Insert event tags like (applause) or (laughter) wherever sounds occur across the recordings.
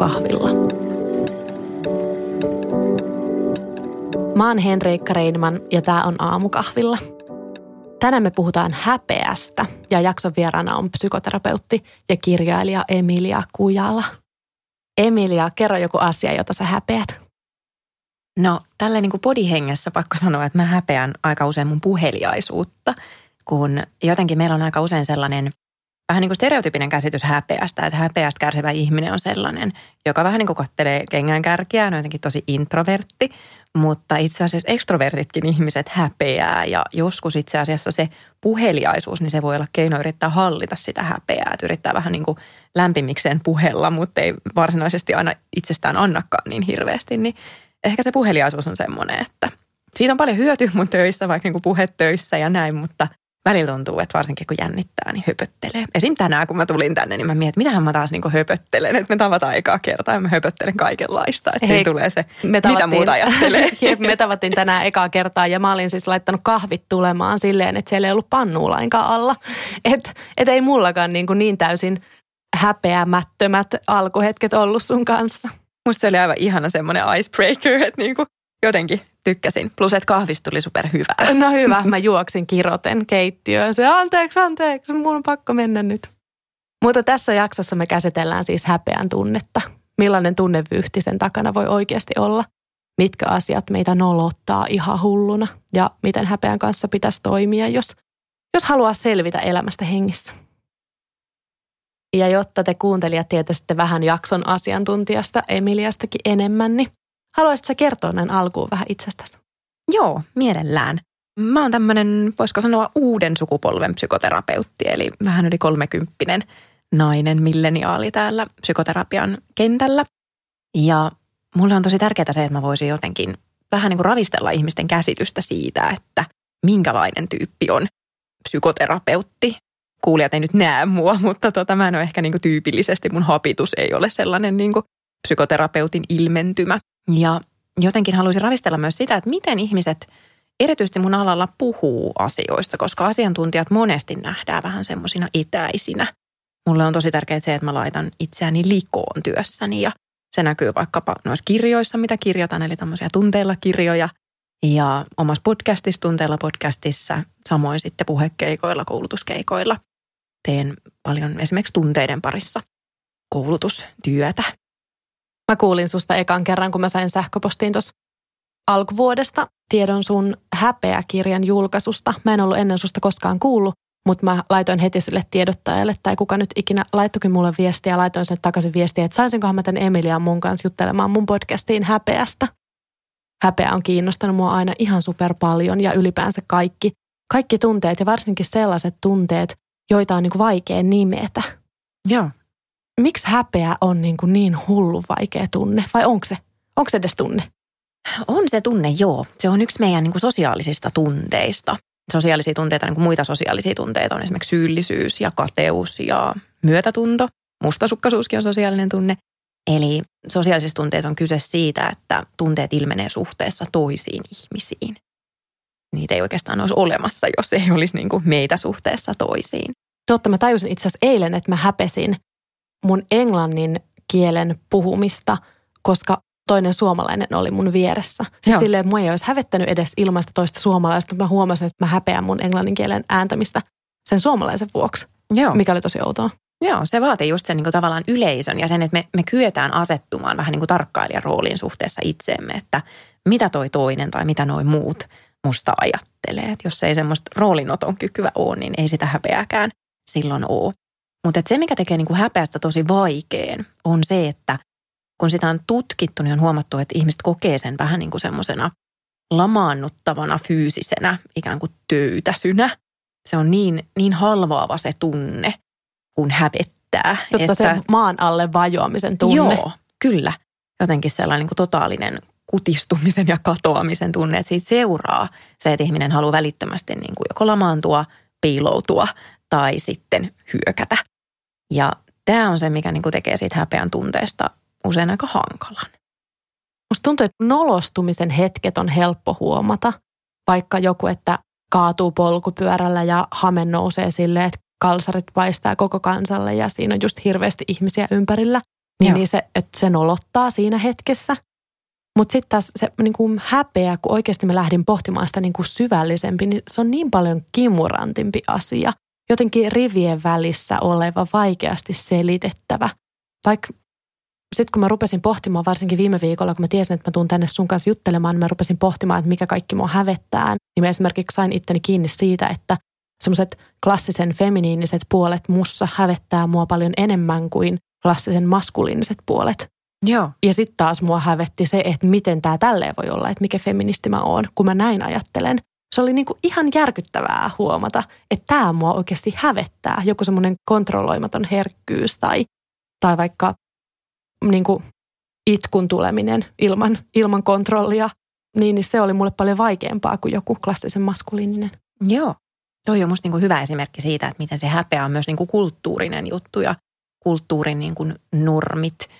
aamukahvilla. Mä oon Henriikka Reinman ja tää on aamukahvilla. Tänään me puhutaan häpeästä ja jakson vieraana on psykoterapeutti ja kirjailija Emilia Kujala. Emilia, kerro joku asia, jota sä häpeät. No tällä niin kuin podihengessä pakko sanoa, että mä häpeän aika usein mun puheliaisuutta, kun jotenkin meillä on aika usein sellainen vähän niin kuin stereotypinen käsitys häpeästä, että häpeästä kärsivä ihminen on sellainen, joka vähän niin kuin kottelee kengän kärkiä, on jotenkin tosi introvertti, mutta itse asiassa ekstrovertitkin ihmiset häpeää. Ja joskus itse asiassa se puheliaisuus, niin se voi olla keino yrittää hallita sitä häpeää, että yrittää vähän niin kuin lämpimikseen puhella, mutta ei varsinaisesti aina itsestään annakaan niin hirveästi, niin ehkä se puheliaisuus on semmoinen, että siitä on paljon hyötyä mun töissä, vaikka niin puhetöissä ja näin, mutta välillä tuntuu, että varsinkin kun jännittää, niin höpöttelee. Esim. tänään, kun mä tulin tänne, niin mä mietin, että mitähän mä taas niin höpöttelen. Että me tavataan aikaa kertaa ja mä höpöttelen kaikenlaista. Että Hei, tulee se, me mitä muuta ajattelee. (laughs) me tavattiin tänään ekaa kertaa ja mä olin siis laittanut kahvit tulemaan silleen, että siellä ei ollut pannua lainkaan alla. Että et ei mullakaan niin, kuin niin täysin häpeämättömät alkuhetket ollut sun kanssa. Musta se oli aivan ihana semmoinen icebreaker, että niin kuin jotenkin tykkäsin. Plus, että kahvista tuli superhyvää. No hyvä, mä juoksin kiroten keittiöön. Se anteeksi, anteeksi, mun on pakko mennä nyt. Mutta tässä jaksossa me käsitellään siis häpeän tunnetta. Millainen tunnevyyhti sen takana voi oikeasti olla. Mitkä asiat meitä nolottaa ihan hulluna ja miten häpeän kanssa pitäisi toimia, jos, jos haluaa selvitä elämästä hengissä. Ja jotta te kuuntelijat tietäisitte vähän jakson asiantuntijasta Emiliastakin enemmän, niin Haluaisitko kertoa näin alkuun vähän itsestäsi? Joo, mielellään. Mä oon tämmöinen, voisiko sanoa uuden sukupolven psykoterapeutti, eli vähän yli kolmekymppinen nainen, milleniaali täällä psykoterapian kentällä. Ja mulle on tosi tärkeää se, että mä voisin jotenkin vähän niin kuin ravistella ihmisten käsitystä siitä, että minkälainen tyyppi on psykoterapeutti. Kuulijat ei nyt näe mua, (laughs) mutta tota, mä en ole ehkä niin kuin tyypillisesti, mun hapitus ei ole sellainen niin kuin psykoterapeutin ilmentymä. Ja jotenkin haluaisin ravistella myös sitä, että miten ihmiset erityisesti mun alalla puhuu asioista, koska asiantuntijat monesti nähdään vähän semmoisina itäisinä. Mulle on tosi tärkeää se, että mä laitan itseäni likoon työssäni ja se näkyy vaikkapa noissa kirjoissa, mitä kirjoitan, eli tämmöisiä tunteilla kirjoja ja omassa podcastissa, tunteilla podcastissa, samoin sitten puhekeikoilla, koulutuskeikoilla. Teen paljon esimerkiksi tunteiden parissa koulutustyötä. Mä kuulin susta ekan kerran, kun mä sain sähköpostiin tuossa alkuvuodesta tiedon sun häpeäkirjan julkaisusta. Mä en ollut ennen susta koskaan kuullut, mutta mä laitoin heti sille tiedottajalle, tai kuka nyt ikinä laittokin mulle viestiä, laitoin sen takaisin viestiä, että saisinkohan mä tämän Emilian mun kanssa juttelemaan mun podcastiin häpeästä. Häpeä on kiinnostanut mua aina ihan super paljon ja ylipäänsä kaikki, kaikki tunteet ja varsinkin sellaiset tunteet, joita on niin vaikea nimetä. Joo miksi häpeä on niin, kuin niin hullu vaikea tunne? Vai onko se? Onko se edes tunne? On se tunne, joo. Se on yksi meidän niin kuin sosiaalisista tunteista. Sosiaalisia tunteita, niin kuin muita sosiaalisia tunteita on esimerkiksi syyllisyys ja kateus ja myötätunto. Mustasukkaisuuskin on sosiaalinen tunne. Eli sosiaalisissa tunteissa on kyse siitä, että tunteet ilmenee suhteessa toisiin ihmisiin. Niitä ei oikeastaan olisi olemassa, jos ei olisi niin kuin meitä suhteessa toisiin. Totta, mä tajusin itse asiassa eilen, että mä häpesin mun englannin kielen puhumista, koska toinen suomalainen oli mun vieressä. Siis silleen, että mua ei olisi hävettänyt edes ilmaista toista suomalaista, mutta mä huomasin, että mä häpeän mun englannin kielen ääntämistä sen suomalaisen vuoksi, Joo. mikä oli tosi outoa. Joo, se vaatii just sen niin kuin tavallaan yleisön ja sen, että me, me kyetään asettumaan vähän niin kuin tarkkailijan rooliin suhteessa itseemme, että mitä toi toinen tai mitä noin muut musta ajattelee. Että jos ei semmoista roolinoton kykyä ole, niin ei sitä häpeääkään silloin ole. Mutta se, mikä tekee niinku häpeästä tosi vaikeen, on se, että kun sitä on tutkittu, niin on huomattu, että ihmiset kokee sen vähän niin kuin semmoisena lamaannuttavana fyysisenä ikään kuin töytäsynä. Se on niin, niin halvaava se tunne, kun hävettää. Totta että, se maan alle vajoamisen tunne. Joo, kyllä. Jotenkin sellainen niin kuin totaalinen kutistumisen ja katoamisen tunne, että siitä seuraa se, että ihminen haluaa välittömästi niin kuin joko lamaantua, piiloutua tai sitten hyökätä. Ja tämä on se, mikä niin kuin tekee siitä häpeän tunteesta usein aika hankalan. Musta tuntuu, että nolostumisen hetket on helppo huomata. Vaikka joku, että kaatuu polkupyörällä ja hame nousee silleen, että kalsarit paistaa koko kansalle ja siinä on just hirveästi ihmisiä ympärillä. Niin, niin se, että se nolottaa siinä hetkessä. Mutta sitten taas se niin kuin häpeä, kun oikeasti mä lähdin pohtimaan sitä niin kuin syvällisempi, niin se on niin paljon kimurantimpi asia. Jotenkin rivien välissä oleva, vaikeasti selitettävä. Vaikka sitten kun mä rupesin pohtimaan, varsinkin viime viikolla, kun mä tiesin, että mä tuun tänne sun kanssa juttelemaan, niin mä rupesin pohtimaan, että mikä kaikki mua hävettää. Niin mä esimerkiksi sain itteni kiinni siitä, että semmoiset klassisen feminiiniset puolet mussa hävettää mua paljon enemmän kuin klassisen maskuliiniset puolet. Joo. Ja sitten taas mua hävetti se, että miten tämä tälleen voi olla, että mikä feministi mä oon, kun mä näin ajattelen. Se oli niinku ihan järkyttävää huomata, että tämä mua oikeasti hävettää. Joku semmoinen kontrolloimaton herkkyys tai, tai vaikka niinku itkun tuleminen ilman, ilman kontrollia. Niin, niin se oli mulle paljon vaikeampaa kuin joku klassisen maskuliininen. Joo. Toi on musta niinku hyvä esimerkki siitä, että miten se häpeä on myös niinku kulttuurinen juttu ja kulttuurin niinku normit –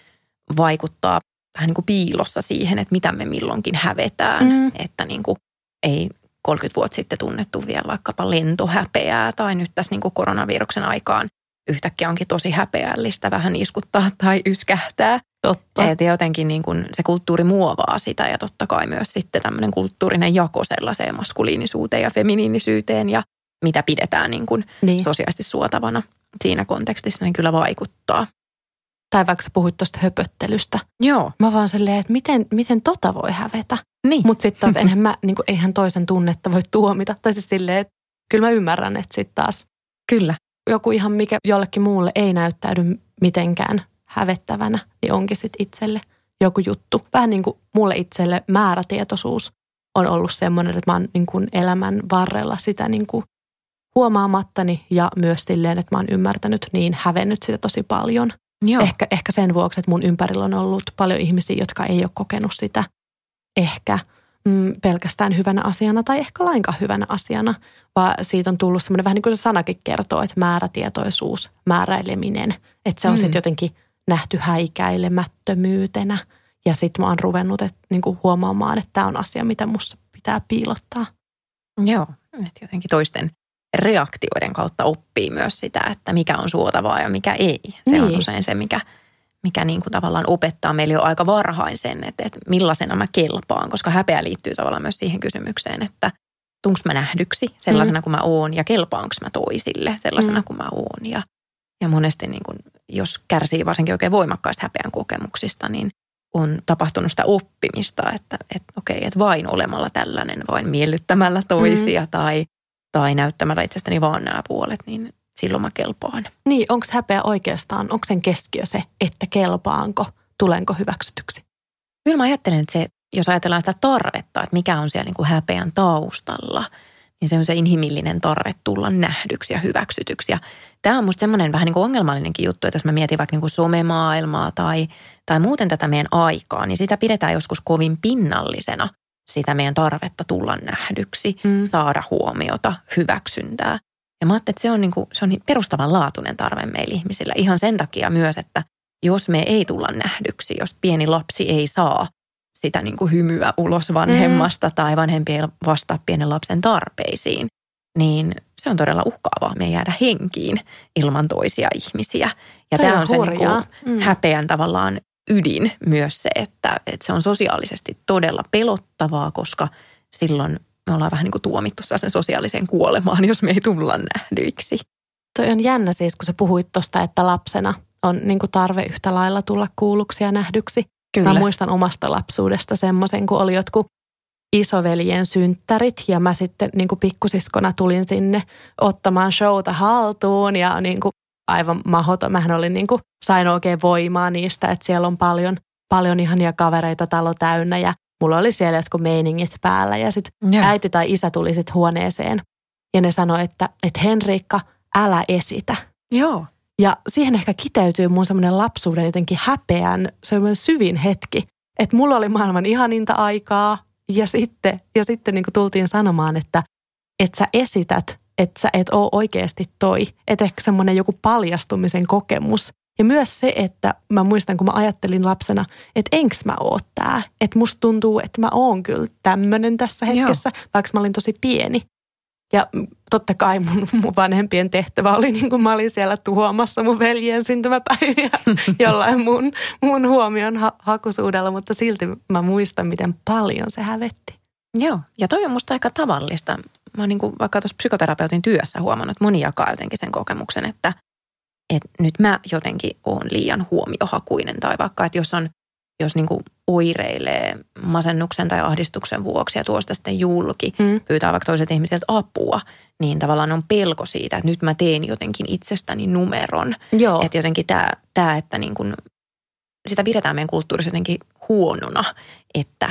vaikuttaa vähän niin kuin piilossa siihen, että mitä me milloinkin hävetään. Mm. Että niin kuin ei 30 vuotta sitten tunnettu vielä vaikkapa lentohäpeää tai nyt tässä niin kuin koronaviruksen aikaan yhtäkkiä onkin tosi häpeällistä vähän iskuttaa tai yskähtää. Totta. Että jotenkin niin kuin se kulttuuri muovaa sitä ja totta kai myös sitten tämmöinen kulttuurinen jako sellaiseen maskuliinisuuteen ja feminiinisyyteen ja mitä pidetään niin kuin niin. sosiaalisesti suotavana siinä kontekstissa, niin kyllä vaikuttaa tai vaikka sä puhuit tuosta höpöttelystä. Joo. Mä vaan silleen, että miten, miten tota voi hävetä. Niin. Mutta sitten taas enhän mä, niin kuin, eihän toisen tunnetta voi tuomita. Tai siis silleen, että kyllä mä ymmärrän, että sitten taas kyllä. joku ihan mikä jollekin muulle ei näyttäydy mitenkään hävettävänä, niin onkin sitten itselle joku juttu. Vähän niin kuin mulle itselle määrätietoisuus on ollut semmoinen, että mä oon niin kuin elämän varrella sitä niin kuin huomaamattani ja myös silleen, että mä oon ymmärtänyt niin hävennyt sitä tosi paljon. Joo. Ehkä, ehkä sen vuoksi, että mun ympärillä on ollut paljon ihmisiä, jotka ei ole kokenut sitä ehkä mm, pelkästään hyvänä asiana tai ehkä lainkaan hyvänä asiana, vaan siitä on tullut semmoinen vähän niin kuin se sanakin kertoo, että määrätietoisuus, määräileminen, että se on mm. sitten jotenkin nähty häikäilemättömyytenä ja sitten mä oon ruvennut et, niin kuin huomaamaan, että tämä on asia, mitä musta pitää piilottaa. Joo, että jotenkin toisten reaktioiden kautta oppii myös sitä, että mikä on suotavaa ja mikä ei. Se niin. on usein se, mikä, mikä niin kuin tavallaan opettaa meille jo aika varhain sen, että, että millaisena mä kelpaan, koska häpeä liittyy tavallaan myös siihen kysymykseen, että tunks mä nähdyksi sellaisena mm. kuin mä oon ja kelpaanko mä toisille sellaisena mm. kuin mä oon. Ja, ja monesti niin kuin, jos kärsii varsinkin oikein voimakkaista häpeän kokemuksista, niin on tapahtunut sitä oppimista, että, että okei, että vain olemalla tällainen, vain miellyttämällä toisia mm. tai – tai näyttämällä itsestäni vaan nämä puolet, niin silloin mä kelpaan. Niin, onko häpeä oikeastaan, onko sen keskiö se, että kelpaanko, tulenko hyväksytyksi? Kyllä mä ajattelen, että se, jos ajatellaan sitä tarvetta, että mikä on siellä niin kuin häpeän taustalla, niin se on se inhimillinen tarve tulla nähdyksi ja hyväksytyksi. Ja tämä on musta semmoinen vähän niin kuin ongelmallinenkin juttu, että jos mä mietin vaikka niin kuin somemaailmaa tai, tai muuten tätä meidän aikaa, niin sitä pidetään joskus kovin pinnallisena – sitä meidän tarvetta tulla nähdyksi, mm. saada huomiota, hyväksyntää. Ja mä ajattelin, että se on, niin kuin, se on perustavanlaatuinen tarve meillä ihmisillä. Ihan sen takia myös, että jos me ei tulla nähdyksi, jos pieni lapsi ei saa sitä niin kuin hymyä ulos vanhemmasta mm. tai vanhempi ei vastaa pienen lapsen tarpeisiin, niin se on todella uhkaavaa. Me jäädä henkiin ilman toisia ihmisiä. Ja Toi tämä on, on se niin kuin mm. häpeän tavallaan ydin myös se, että, että se on sosiaalisesti todella pelottavaa, koska silloin me ollaan vähän niin kuin tuomittu sen sosiaaliseen kuolemaan, jos me ei tulla nähdyiksi. Toi on jännä siis, kun sä puhuit tuosta, että lapsena on niin kuin tarve yhtä lailla tulla kuulluksi ja nähdyksi. Kyllä. Mä muistan omasta lapsuudesta semmoisen, kun oli jotkut isoveljen synttärit ja mä sitten niin kuin pikkusiskona tulin sinne ottamaan showta haltuun ja niin kuin aivan mahoton. Mähän olin niin kuin, sain oikein voimaa niistä, että siellä on paljon, paljon ihania kavereita talo täynnä ja mulla oli siellä jotkut meiningit päällä ja sitten äiti tai isä tuli sitten huoneeseen ja ne sanoi, että, että Henriikka, älä esitä. Joo. Ja siihen ehkä kiteytyy mun semmoinen lapsuuden jotenkin häpeän semmoinen syvin hetki. Että mulla oli maailman ihaninta aikaa ja sitten, ja sitten niin tultiin sanomaan, että, että sä esität että sä et ole oikeasti toi. Että ehkä semmoinen joku paljastumisen kokemus. Ja myös se, että mä muistan, kun mä ajattelin lapsena, että enks mä oo tää. Että musta tuntuu, että mä oon kyllä tämmönen tässä hetkessä, Joo. vaikka mä olin tosi pieni. Ja totta kai mun, mun vanhempien tehtävä oli, niin kuin mä olin siellä tuomassa mun veljen syntymäpäiviä (laughs) jollain mun, mun huomion ha- hakusuudella, mutta silti mä muistan, miten paljon se hävetti. Joo, ja toi on musta aika tavallista. Mä oon niin kuin vaikka tuossa psykoterapeutin työssä huomannut, että moni jakaa jotenkin sen kokemuksen, että, että nyt mä jotenkin oon liian huomiohakuinen. Tai vaikka, että jos on jos niin kuin oireilee masennuksen tai ahdistuksen vuoksi ja tuosta sitten julki, mm. pyytää vaikka toiset ihmiseltä apua, niin tavallaan on pelko siitä, että nyt mä teen jotenkin itsestäni numeron. Joo. Että jotenkin tämä, tämä että niin kuin, sitä pidetään meidän kulttuurissa jotenkin huonona, että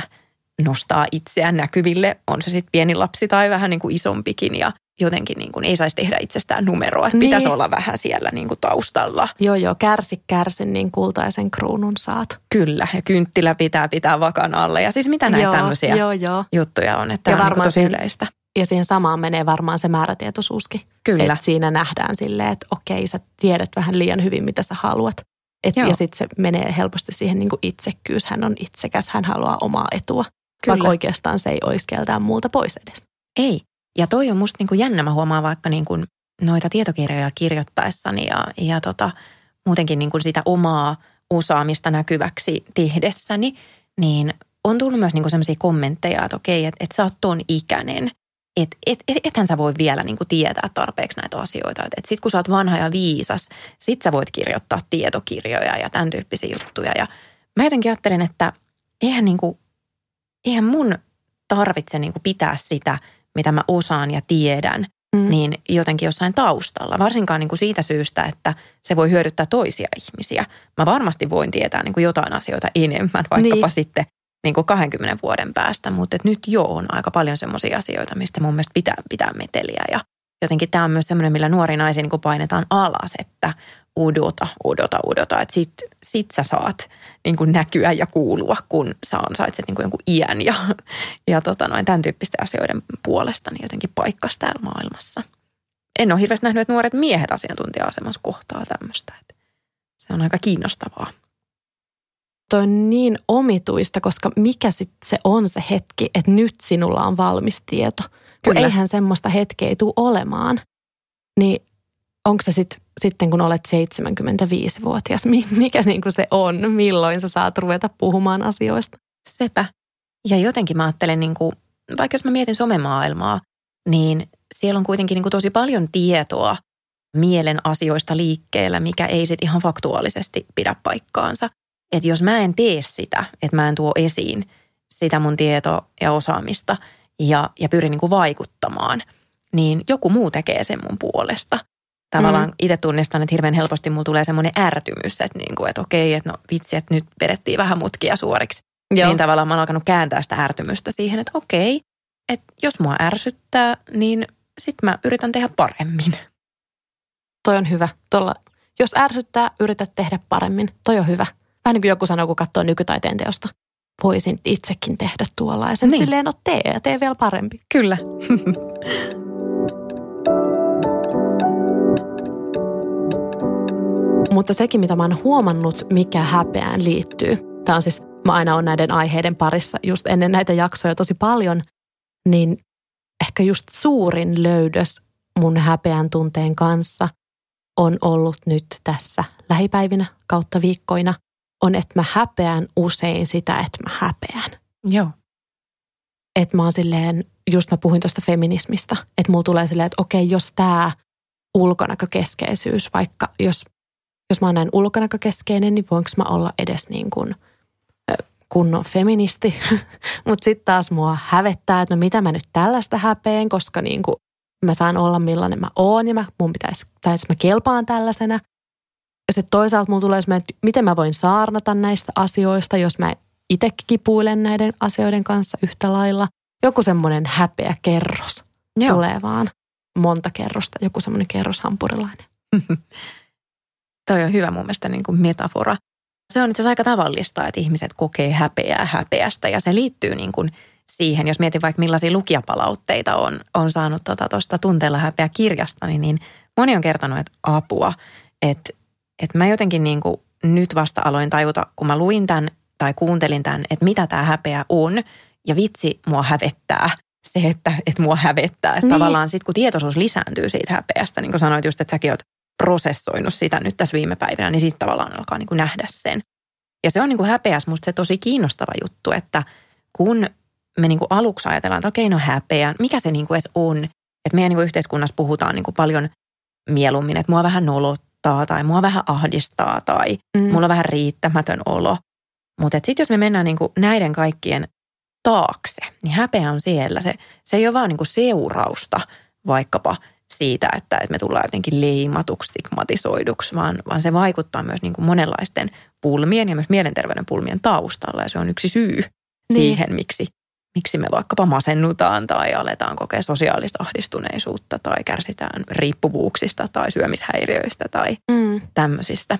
nostaa itseään näkyville, on se sitten pieni lapsi tai vähän niin kuin isompikin ja jotenkin niin kuin ei saisi tehdä itsestään numeroa, että niin. pitäisi olla vähän siellä niin kuin taustalla. Joo, joo, kärsi, kärsi, niin kultaisen kruunun saat. Kyllä, ja kynttilä pitää pitää vakan alle. Ja siis mitä näitä joo, tämmöisiä joo, joo. juttuja on, että ja tämä on niin tosi yleistä. Ja siihen samaan menee varmaan se määrätietoisuuskin. Kyllä. Että siinä nähdään silleen, että okei, sä tiedät vähän liian hyvin, mitä sä haluat. Et, ja sitten se menee helposti siihen niin kuin itsekkyys. Hän on itsekäs, hän haluaa omaa etua. Kyllä. Vaikka oikeastaan se ei olisi keltään muulta pois edes. Ei. Ja toi on musta niin kuin jännä, mä huomaan vaikka niin kuin noita tietokirjoja kirjoittaessani ja, ja tota, muutenkin niin kuin sitä omaa osaamista näkyväksi tehdessäni, niin on tullut myös niin sellaisia kommentteja, että okei, että, että sä oot ton ikäinen, että et, et, ethän sä voi vielä niin kuin tietää tarpeeksi näitä asioita. Että et sit kun sä oot vanha ja viisas, sit sä voit kirjoittaa tietokirjoja ja tämän tyyppisiä juttuja. Ja mä jotenkin ajattelen, että eihän, niin kuin, eihän mun tarvitse niin kuin pitää sitä – mitä mä osaan ja tiedän, mm. niin jotenkin jossain taustalla. Varsinkaan niin kuin siitä syystä, että se voi hyödyttää toisia ihmisiä. Mä varmasti voin tietää niin kuin jotain asioita enemmän, vaikkapa niin. sitten niin kuin 20 vuoden päästä, mutta nyt jo on aika paljon semmoisia asioita, mistä mun mielestä pitää, pitää meteliä. Ja jotenkin tämä on myös semmoinen, millä nuori naisia niin kuin painetaan alas, että odota, odota, odota. Että sit, sit sä saat niin kuin näkyä ja kuulua, kun sä ansaitset niin kuin jonkun iän ja, ja tota noin, tämän tyyppisten asioiden puolesta niin jotenkin paikkas täällä maailmassa. En ole hirveästi nähnyt, että nuoret miehet asiantuntija-asemassa kohtaa tämmöistä. Että se on aika kiinnostavaa. Toi on niin omituista, koska mikä sitten se on se hetki, että nyt sinulla on valmis tieto. Kun Kyllä. eihän semmoista hetkeä tule olemaan. Niin onko se sit, sitten, kun olet 75-vuotias, mikä niin kuin se on, milloin sä saat ruveta puhumaan asioista? Sepä. Ja jotenkin mä ajattelen, niin kuin, vaikka jos mä mietin somemaailmaa, niin siellä on kuitenkin niin kuin tosi paljon tietoa mielen asioista liikkeellä, mikä ei sitten ihan faktuaalisesti pidä paikkaansa. Että jos mä en tee sitä, että mä en tuo esiin sitä mun tietoa ja osaamista ja, ja pyrin niin kuin vaikuttamaan, niin joku muu tekee sen mun puolesta – tavallaan mm. itse tunnistan, että hirveän helposti mulla tulee semmoinen ärtymys, että, niin kuin, että okei, että no vitsi, että nyt vedettiin vähän mutkia suoriksi. Joo. Niin tavallaan mä oon alkanut kääntää sitä ärtymystä siihen, että okei, että jos mua ärsyttää, niin sit mä yritän tehdä paremmin. Toi on hyvä. Tuolla, jos ärsyttää, yrität tehdä paremmin. Toi on hyvä. Vähän niin kuin joku sanoo, kun katsoo nykytaiteen teosta. Voisin itsekin tehdä tuollaisen. Niin. Silleen, no tee ja tee vielä parempi. Kyllä. (laughs) Mutta sekin, mitä mä oon huomannut, mikä häpeään liittyy. Tämä on siis, mä aina on näiden aiheiden parissa just ennen näitä jaksoja tosi paljon, niin ehkä just suurin löydös mun häpeän tunteen kanssa on ollut nyt tässä lähipäivinä kautta viikkoina, on, että mä häpeän usein sitä, että mä häpeän. Joo. Että mä oon silleen, just mä puhuin tuosta feminismistä, että mulla tulee silleen, että okei, jos tämä ulkonäkökeskeisyys, vaikka jos jos mä oon näin ulkonäkökeskeinen, niin voinko mä olla edes niin kuin kunnon feministi. (laughs) Mutta sitten taas mua hävettää, että no mitä mä nyt tällaista häpeen, koska niin kuin mä saan olla millainen mä oon ja mä, mun pitäisi, tai mä kelpaan tällaisena. Ja sitten toisaalta mulla tulee että miten mä voin saarnata näistä asioista, jos mä itse kipuilen näiden asioiden kanssa yhtä lailla. Joku semmoinen häpeä kerros Joo. tulee vaan monta kerrosta, joku semmoinen kerroshampurilainen. (laughs) Toi on hyvä mun mielestä niin kuin metafora. Se on itse asiassa aika tavallista, että ihmiset kokee häpeää häpeästä ja se liittyy niin kuin siihen, jos mietin vaikka millaisia lukijapalautteita on, on saanut tuosta tota, tunteella häpeä kirjasta, niin, niin moni on kertonut, että apua, että, että mä jotenkin niin kuin nyt vasta aloin tajuta, kun mä luin tämän tai kuuntelin tämän, että mitä tämä häpeä on ja vitsi mua hävettää. se, että, että mua hävettää. Että niin. tavallaan sitten kun tietoisuus lisääntyy siitä häpeästä, niin kuin sanoit just, että säkin oot prosessoinut sitä nyt tässä viime päivinä, niin sitten tavallaan alkaa niin kuin nähdä sen. Ja se on niin kuin häpeäs musta se tosi kiinnostava juttu, että kun me niin kuin aluksi ajatellaan, että okei, no häpeä, mikä se niin kuin edes on. Että meidän niin kuin yhteiskunnassa puhutaan niin kuin paljon mieluummin, että mua vähän nolottaa tai mua vähän ahdistaa tai mm. mulla on vähän riittämätön olo. Mutta sitten jos me mennään niin kuin näiden kaikkien taakse, niin häpeä on siellä. Se, se ei ole vaan niin kuin seurausta vaikkapa siitä, että, että me tullaan jotenkin leimatuksi, stigmatisoiduksi, vaan, vaan se vaikuttaa myös niin kuin monenlaisten pulmien ja myös mielenterveyden pulmien taustalla. Ja se on yksi syy niin. siihen, miksi, miksi me vaikkapa masennutaan tai aletaan kokea sosiaalista ahdistuneisuutta tai kärsitään riippuvuuksista tai syömishäiriöistä tai mm. tämmöisistä.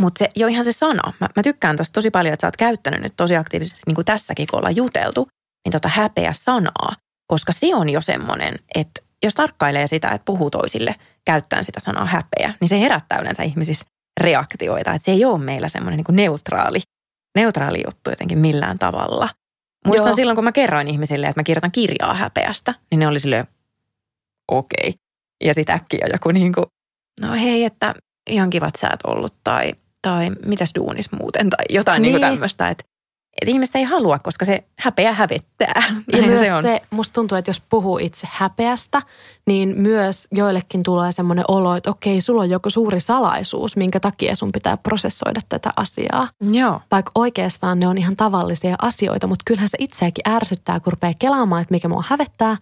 Mutta se, jo ihan se sana, mä, mä tykkään tosta tosi paljon, että sä oot käyttänyt nyt tosi aktiivisesti, niin kuin tässäkin kun ollaan juteltu, niin tota häpeä sanaa, koska se on jo semmoinen, että jos tarkkailee sitä, että puhuu toisille käyttäen sitä sanaa häpeä, niin se herättää yleensä ihmisissä reaktioita. Että se ei ole meillä semmoinen niin neutraali, neutraali juttu jotenkin millään tavalla. Muistan Joo. silloin, kun mä kerroin ihmisille, että mä kirjoitan kirjaa häpeästä, niin ne oli silleen, okei. Okay. Ja sitten äkkiä joku niin kuin, no hei, että ihan kivat sä et ollut tai, tai mitäs duunis muuten tai jotain niin. Niin tämmöistä. Että että ihmiset ei halua, koska se häpeä hävettää. (laughs) Ja myös se, on. se, musta tuntuu, että jos puhuu itse häpeästä, niin myös joillekin tulee semmoinen olo, että okei, sulla on joku suuri salaisuus, minkä takia sun pitää prosessoida tätä asiaa. Joo. Vaikka oikeastaan ne on ihan tavallisia asioita, mutta kyllähän se itseäkin ärsyttää, kun rupeaa kelaamaan, että mikä mua hävettää,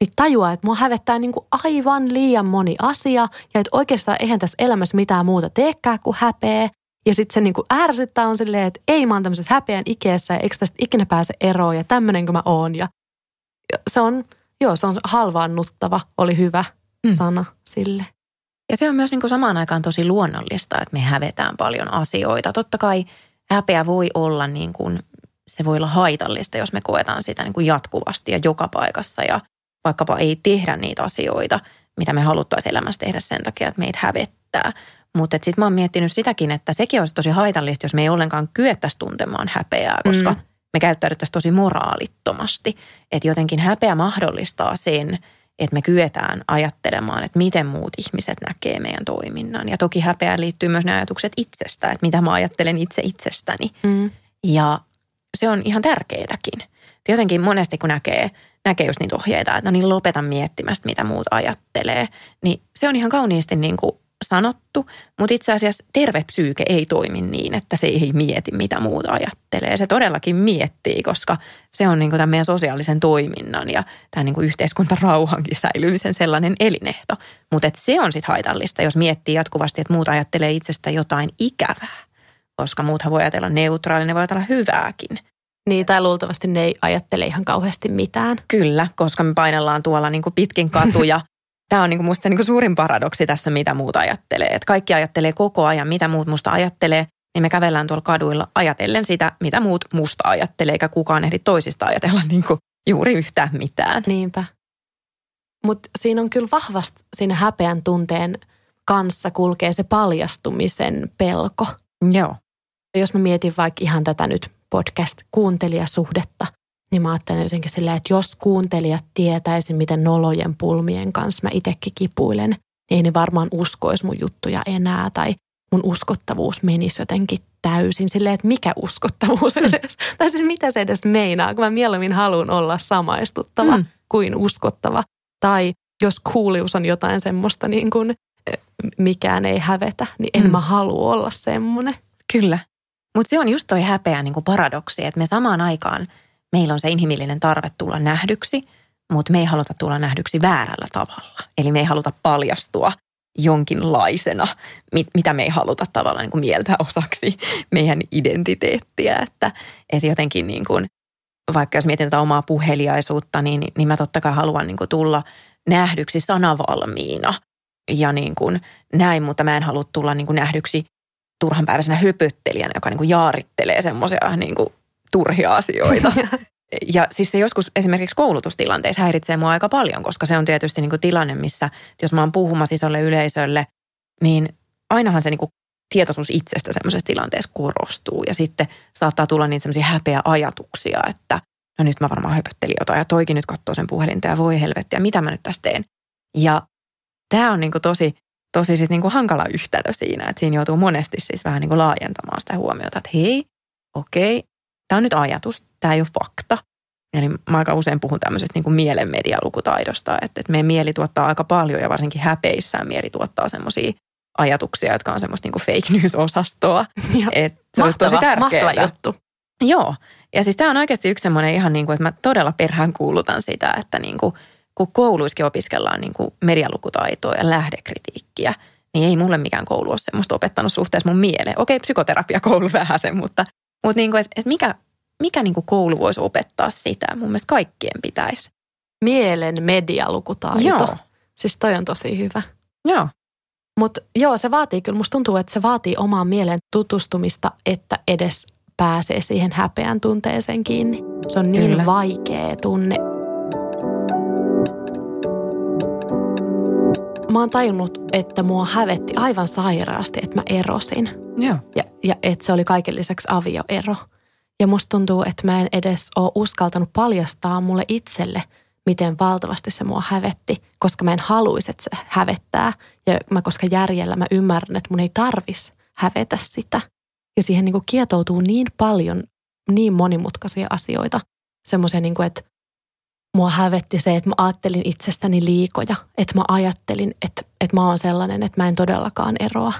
niin tajuaa, että mua hävettää niin kuin aivan liian moni asia ja että oikeastaan eihän tässä elämässä mitään muuta teekään kuin häpeä. Ja sitten se niinku ärsyttää on silleen, että ei mä oon tämmöisessä häpeän ikeessä ja eikö tästä ikinä pääse eroon ja tämmöinen mä oon. Ja se on, joo, se on halvaannuttava, oli hyvä mm. sana sille. Ja se on myös niin kuin samaan aikaan tosi luonnollista, että me hävetään paljon asioita. Totta kai häpeä voi olla niin kuin, se voi olla haitallista, jos me koetaan sitä niin kuin jatkuvasti ja joka paikassa ja vaikkapa ei tehdä niitä asioita, mitä me haluttaisiin elämässä tehdä sen takia, että meitä hävettää. Mutta sitten mä oon miettinyt sitäkin, että sekin olisi tosi haitallista, jos me ei ollenkaan kyettäisi tuntemaan häpeää, koska mm. me käyttäydyttäisiin tosi moraalittomasti. Että jotenkin häpeä mahdollistaa sen, että me kyetään ajattelemaan, että miten muut ihmiset näkee meidän toiminnan. Ja toki häpeä liittyy myös ne ajatukset itsestä, että mitä mä ajattelen itse itsestäni. Mm. Ja se on ihan tärkeätäkin. Jotenkin monesti kun näkee, näkee just niitä ohjeita, että no niin lopeta miettimästä, mitä muut ajattelee, niin se on ihan kauniisti niin kuin sanottu, mutta itse asiassa terve psyyke ei toimi niin, että se ei mieti, mitä muuta ajattelee. Se todellakin miettii, koska se on niin tämän meidän sosiaalisen toiminnan ja tämän niin yhteiskuntarauhankin säilymisen sellainen elinehto. Mutta se on sitten haitallista, jos miettii jatkuvasti, että muut ajattelee itsestä jotain ikävää, koska muuthan voi ajatella neutraali, ne voi ajatella hyvääkin. Niin, tai luultavasti ne ei ajattele ihan kauheasti mitään. Kyllä, koska me painellaan tuolla niin kuin pitkin katuja (laughs) tämä on niinku musta se niinku suurin paradoksi tässä, mitä muut ajattelee. Et kaikki ajattelee koko ajan, mitä muut musta ajattelee, niin me kävellään tuolla kaduilla ajatellen sitä, mitä muut musta ajattelee, eikä kukaan ehdi toisista ajatella (laughs) niinku juuri yhtään mitään. Niinpä. Mutta siinä on kyllä vahvasti siinä häpeän tunteen kanssa kulkee se paljastumisen pelko. Joo. Jos mä mietin vaikka ihan tätä nyt podcast-kuuntelijasuhdetta – niin mä ajattelen jotenkin silleen, että jos kuuntelijat tietäisi, miten nolojen pulmien kanssa mä itsekin kipuilen, niin ei ne varmaan uskoisi mun juttuja enää tai mun uskottavuus menisi jotenkin täysin silleen, että mikä uskottavuus mm. edes, mm. (laughs) tai siis mitä se edes meinaa, kun mä mieluummin haluan olla samaistuttava mm. kuin uskottava. Tai jos kuulius on jotain semmoista niin kuin mikään ei hävetä, niin en mm. mä halua olla semmoinen. Kyllä. Mutta se on just toi häpeä niin kuin paradoksi, että me samaan aikaan – meillä on se inhimillinen tarve tulla nähdyksi, mutta me ei haluta tulla nähdyksi väärällä tavalla. Eli me ei haluta paljastua jonkinlaisena, mitä me ei haluta tavallaan niin kuin osaksi meidän identiteettiä. Että, että jotenkin niin kuin, vaikka jos mietin tätä omaa puheliaisuutta, niin, niin mä totta kai haluan niin kuin tulla nähdyksi sanavalmiina ja niin kuin näin, mutta mä en halua tulla niin kuin nähdyksi turhanpäiväisenä höpöttelijänä, joka niin kuin jaarittelee semmoisia niin kuin turhia asioita. (laughs) Ja siis se joskus esimerkiksi koulutustilanteissa häiritsee mua aika paljon, koska se on tietysti niin kuin tilanne, missä jos mä oon puhumassa isolle yleisölle, niin ainahan se niin kuin tietoisuus itsestä semmoisessa tilanteessa korostuu. Ja sitten saattaa tulla niitä semmoisia häpeä ajatuksia, että no nyt mä varmaan höpöttelin jotain ja toikin nyt katsoo sen puhelinta ja voi helvettiä, mitä mä nyt tässä teen. Ja tämä on niin kuin tosi, tosi sit niin kuin hankala yhtälö siinä, että siinä joutuu monesti siis vähän niin kuin laajentamaan sitä huomiota, että hei, okei, tämä on nyt ajatus, tämä ei ole fakta. Eli mä aika usein puhun tämmöisestä niin kuin mielen medialukutaidosta, että, että meidän mieli tuottaa aika paljon ja varsinkin häpeissään mieli tuottaa semmoisia ajatuksia, jotka on semmoista niin kuin fake (laughs) news-osastoa. Et se mahtava, on tosi tärkeää. Mahtava juttu. Joo. Ja siis tämä on oikeasti yksi semmoinen ihan niin kuin, että mä todella perään kuulutan sitä, että niin kuin, kun kouluissakin opiskellaan niin kuin medialukutaitoa ja lähdekritiikkiä, niin ei mulle mikään koulu ole semmoista opettanut suhteessa mun mieleen. Okei, psykoterapiakoulu vähän sen, mutta, mutta niin kuin, että, että mikä, mikä niin kuin koulu voisi opettaa sitä? Mun mielestä kaikkien pitäisi. Mielen medialukutaito. Joo. Siis toi on tosi hyvä. Joo. Mutta joo, se vaatii kyllä, musta tuntuu, että se vaatii omaan mieleen tutustumista, että edes pääsee siihen häpeän tunteeseen kiinni. Se on niin kyllä. vaikea tunne. Mä oon tajunnut, että mua hävetti aivan sairaasti, että mä erosin. Joo. Ja, ja että se oli kaiken lisäksi avioero. Ja musta tuntuu, että mä en edes ole uskaltanut paljastaa mulle itselle – miten valtavasti se mua hävetti, koska mä en haluaisi, että se hävettää. Ja mä, koska järjellä mä ymmärrän, että mun ei tarvis hävetä sitä. Ja siihen niin kuin kietoutuu niin paljon niin monimutkaisia asioita. Semmoisia, niin kuin, että mua hävetti se, että mä ajattelin itsestäni liikoja. Että mä ajattelin, että, että mä oon sellainen, että mä en todellakaan eroa.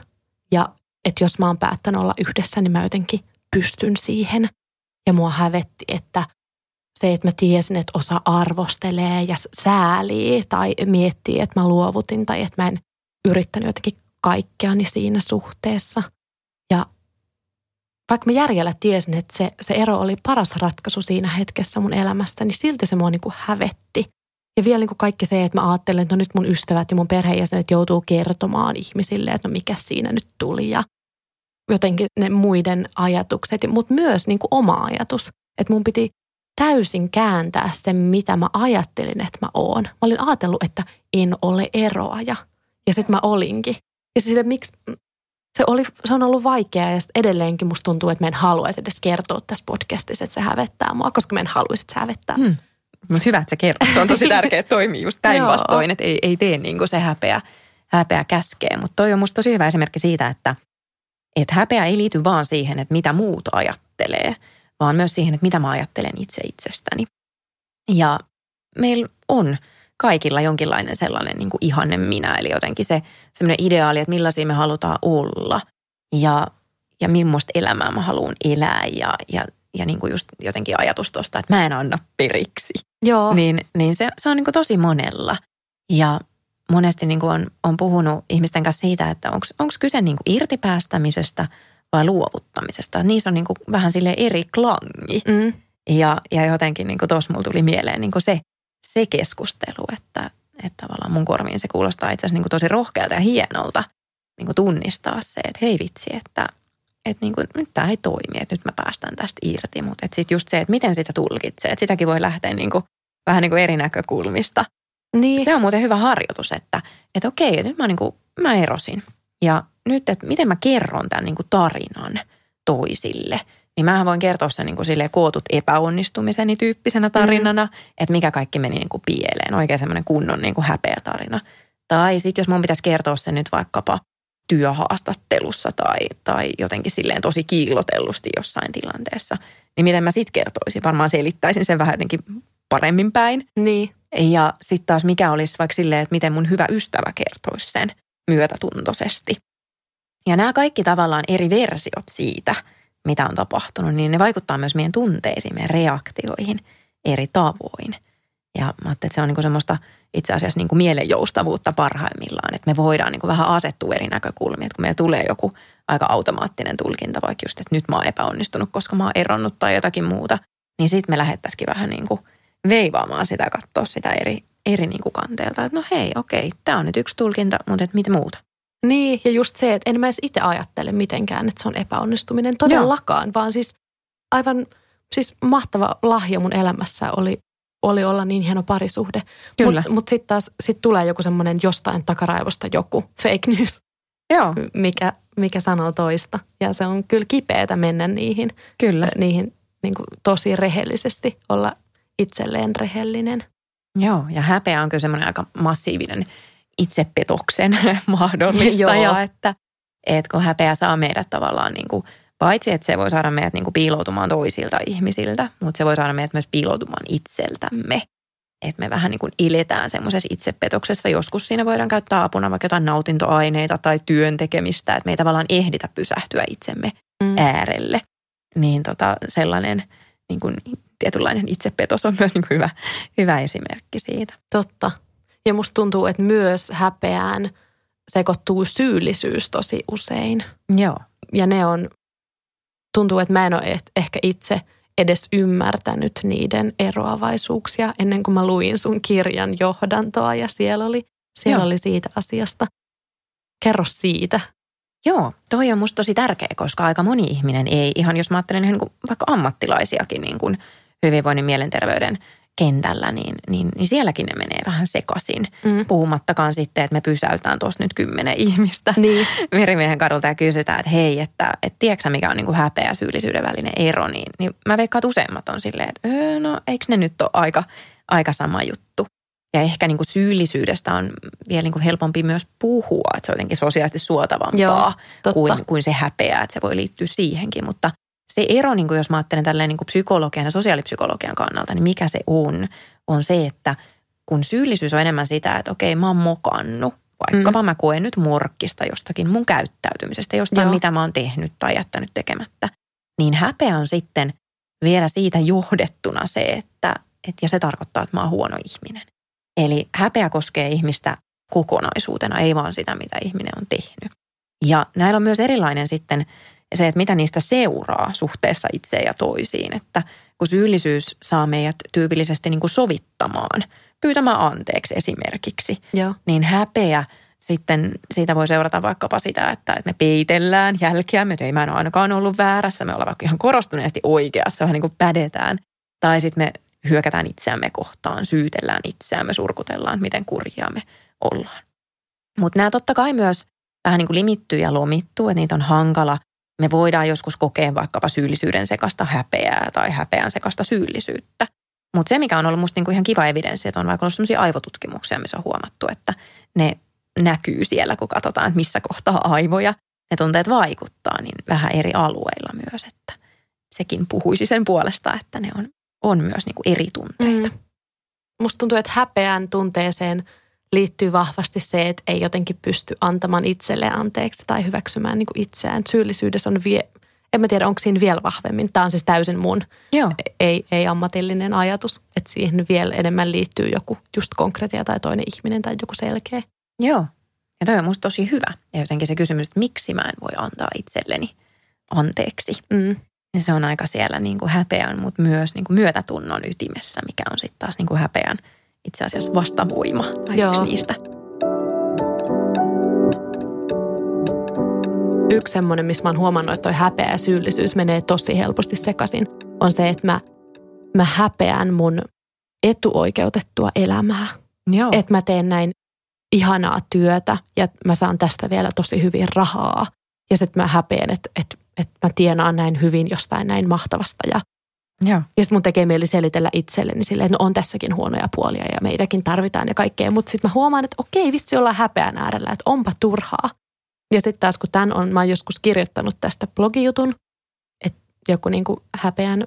Ja että jos mä oon päättänyt olla yhdessä, niin mä jotenkin pystyn siihen. Ja mua hävetti, että – se, että mä tiesin, että osa arvostelee ja säälii tai miettii, että mä luovutin tai että mä en yrittänyt jotenkin kaikkeani siinä suhteessa. Vaikka mä järjellä tiesin, että se, se ero oli paras ratkaisu siinä hetkessä mun elämässä, niin silti se mua niin kuin hävetti. Ja vielä niin kuin kaikki se, että mä ajattelen, että no nyt mun ystävät ja mun perheenjäsenet joutuu kertomaan ihmisille, että no mikä siinä nyt tuli ja jotenkin ne muiden ajatukset, mutta myös niin kuin oma ajatus. Että mun piti täysin kääntää sen, mitä mä ajattelin, että mä oon. Mä olin ajatellut, että en ole eroaja. Ja sitten mä olinkin. Ja sille, miksi, se, oli, se on ollut vaikeaa ja edelleenkin musta tuntuu, että mä en haluaisi edes kertoa tässä podcastissa, että se hävettää mua, koska mä en haluaisi, että se hävettää. Hmm. Mutta hyvä, että sä kerrot. Se on tosi (laughs) tärkeää, että toimii just päinvastoin, että ei, ei tee niin kuin se häpeä, häpeä käskee. Mutta toi on musta tosi hyvä esimerkki siitä, että, että häpeä ei liity vaan siihen, että mitä muut ajattelee – vaan myös siihen, että mitä mä ajattelen itse itsestäni. Ja meillä on kaikilla jonkinlainen sellainen niin kuin ihanne minä, eli jotenkin se semmoinen ideaali, että millaisia me halutaan olla ja, ja millaista elämää mä haluan elää ja, ja, ja niin kuin just jotenkin ajatus tuosta, että mä en anna periksi. Joo. Niin, niin se, se on niin kuin tosi monella. Ja monesti niin kuin on, on puhunut ihmisten kanssa siitä, että onko kyse niin kuin irtipäästämisestä – vai luovuttamisesta. Niissä on niin kuin vähän sille eri klangi. Mm. Ja, ja jotenkin niin tuossa mulla tuli mieleen niin se, se keskustelu, että, että tavallaan mun korviin se kuulostaa itse asiassa niin tosi rohkealta ja hienolta niin kuin tunnistaa se, että hei vitsi, että, että niin kuin, nyt tämä ei toimi, että nyt mä päästän tästä irti. Mutta sitten just se, että miten sitä tulkitsee, että sitäkin voi lähteä niin kuin, vähän niin kuin eri näkökulmista. Niin. Se on muuten hyvä harjoitus, että, että okei, nyt mä, niin kuin, mä erosin. Ja nyt, että miten mä kerron tämän niin kuin tarinan toisille, niin mä voin kertoa sen niin kuin silleen kootut epäonnistumiseni tyyppisenä tarinana, mm. että mikä kaikki meni niin kuin pieleen. Oikein semmoinen kunnon niin kuin häpeä tarina. Tai sitten jos mun pitäisi kertoa se nyt vaikkapa työhaastattelussa tai, tai jotenkin silleen tosi kiillotellusti jossain tilanteessa, niin miten mä sitten kertoisin? Varmaan selittäisin sen vähän jotenkin paremmin päin. Niin. Ja sitten taas mikä olisi vaikka silleen, että miten mun hyvä ystävä kertoisi sen myötätuntoisesti. Ja nämä kaikki tavallaan eri versiot siitä, mitä on tapahtunut, niin ne vaikuttaa myös meidän tunteisiin, meidän reaktioihin eri tavoin. Ja mä ajattelin, että se on niin kuin semmoista itse asiassa niin kuin mielenjoustavuutta parhaimmillaan, että me voidaan niin kuin vähän asettua eri näkökulmia. Että kun meillä tulee joku aika automaattinen tulkinta, vaikka just, että nyt mä oon epäonnistunut, koska mä oon eronnut tai jotakin muuta, niin sitten me lähettäisikin vähän niin kuin veivaamaan sitä, katsoa sitä eri, eri niin kuin kanteelta. Että no hei, okei, tämä on nyt yksi tulkinta, mutta että mitä muuta. Niin, ja just se, että en mä edes itse ajattele mitenkään, että se on epäonnistuminen todellakaan, Joo. vaan siis aivan siis mahtava lahja mun elämässä oli, oli olla niin hieno parisuhde. Mutta mut sitten taas sit tulee joku semmoinen jostain takaraivosta joku fake news, Joo. Mikä, mikä sanoo toista. Ja se on kyllä kipeätä mennä niihin, kyllä. niihin niin kuin tosi rehellisesti olla itselleen rehellinen. Joo, ja häpeä on kyllä semmoinen aika massiivinen itsepetoksen (laughs) mahdollistaja, että, että kun häpeä saa meidät tavallaan niin kuin, paitsi että se voi saada meidät niin kuin piiloutumaan toisilta ihmisiltä, mutta se voi saada meidät myös piiloutumaan itseltämme. Että me vähän niin kuin iletään semmoisessa itsepetoksessa. Joskus siinä voidaan käyttää apuna vaikka jotain nautintoaineita tai työn tekemistä, että me ei tavallaan ehditä pysähtyä itsemme mm. äärelle. Niin tota, sellainen niin kuin tietynlainen itsepetos on myös niin kuin hyvä, hyvä esimerkki siitä. Totta. Ja musta tuntuu, että myös häpeään sekoittuu syyllisyys tosi usein. Joo. Ja ne on, tuntuu, että mä en ole ehkä itse edes ymmärtänyt niiden eroavaisuuksia ennen kuin mä luin sun kirjan johdantoa ja siellä oli, siellä oli siitä asiasta. Kerro siitä. Joo, toi on musta tosi tärkeä, koska aika moni ihminen ei, ihan jos mä ajattelen niin kuin vaikka ammattilaisiakin niin kuin hyvinvoinnin mielenterveyden kentällä, niin, niin, niin sielläkin ne menee vähän sekaisin. Mm. Puhumattakaan sitten, että me pysäytään tuossa nyt kymmenen ihmistä niin. (laughs) merimiehen kadulta ja kysytään, että hei, että et tiedätkö mikä on niin kuin häpeä ja syyllisyyden välinen ero, niin, niin mä veikkaan, että useimmat on silleen, että öö, no eikö ne nyt ole aika, aika sama juttu. Ja ehkä niin kuin syyllisyydestä on vielä niin kuin helpompi myös puhua, että se on jotenkin sosiaalisesti suotavampaa Joo, kuin, kuin se häpeä, että se voi liittyä siihenkin. Mutta se ero, niin kuin jos mä ajattelen tälleen niin kuin psykologian ja sosiaalipsykologian kannalta, niin mikä se on, on se, että kun syyllisyys on enemmän sitä, että okei mä oon mokannut, vaikkapa mm. mä koen nyt morkkista jostakin mun käyttäytymisestä, jostain Joo. mitä mä oon tehnyt tai jättänyt tekemättä, niin häpeä on sitten vielä siitä johdettuna se, että, että ja se tarkoittaa, että mä oon huono ihminen. Eli häpeä koskee ihmistä kokonaisuutena, ei vaan sitä, mitä ihminen on tehnyt. Ja näillä on myös erilainen sitten se, että mitä niistä seuraa suhteessa itseen ja toisiin. Että kun syyllisyys saa meidät tyypillisesti niin kuin sovittamaan, pyytämään anteeksi esimerkiksi, Joo. niin häpeä sitten siitä voi seurata vaikkapa sitä, että me peitellään jälkeämme, että ei mä en ole ainakaan ollut väärässä, me ollaan vaikka ihan korostuneesti oikeassa, vähän niin kuin pädetään. Tai sitten me hyökätään itseämme kohtaan, syytellään itseämme, surkutellaan, miten kurjaa me ollaan. Mutta nämä totta kai myös vähän niin kuin limittyy ja lomittuu, että niitä on hankala. Me voidaan joskus kokea vaikkapa syyllisyyden sekasta häpeää tai häpeän sekasta syyllisyyttä. Mutta se, mikä on ollut musta niinku ihan kiva evidenssi, että on vaikka ollut sellaisia aivotutkimuksia, missä on huomattu, että ne näkyy siellä, kun katsotaan, että missä kohtaa aivoja ne tunteet vaikuttaa, niin vähän eri alueilla myös, että sekin puhuisi sen puolesta, että ne on on myös niin kuin eri tunteita. Mm. Musta tuntuu, että häpeän tunteeseen liittyy vahvasti se, että ei jotenkin pysty antamaan itselleen anteeksi tai hyväksymään niin kuin itseään. Syyllisyydessä on vie, en mä tiedä, onko siinä vielä vahvemmin. Tämä on siis täysin mun Joo. Ei, ei ammatillinen ajatus, että siihen vielä enemmän liittyy joku just konkretia tai toinen ihminen tai joku selkeä. Joo, ja toi on musta tosi hyvä. Ja jotenkin se kysymys, että miksi mä en voi antaa itselleni anteeksi. Mm niin se on aika siellä niin kuin häpeän, mutta myös niin kuin myötätunnon ytimessä, mikä on sitten taas niin kuin häpeän itse asiassa vastavoima tai Joo. yksi niistä. Yksi semmoinen, missä mä oon huomannut, että toi häpeä ja syyllisyys menee tosi helposti sekaisin, on se, että mä, mä häpeän mun etuoikeutettua elämää. Joo. Että mä teen näin ihanaa työtä ja mä saan tästä vielä tosi hyvin rahaa. Ja sitten mä häpeän, että, että että mä tienaan näin hyvin jostain näin mahtavasta. Ja, ja. ja sitten mun tekee mieli selitellä itselleni silleen, että no on tässäkin huonoja puolia ja meitäkin tarvitaan ja kaikkea. Mutta sitten mä huomaan, että okei, vitsi olla häpeän äärellä, että onpa turhaa. Ja sitten taas kun tämän on, mä oon joskus kirjoittanut tästä blogijutun, että joku niin kuin häpeän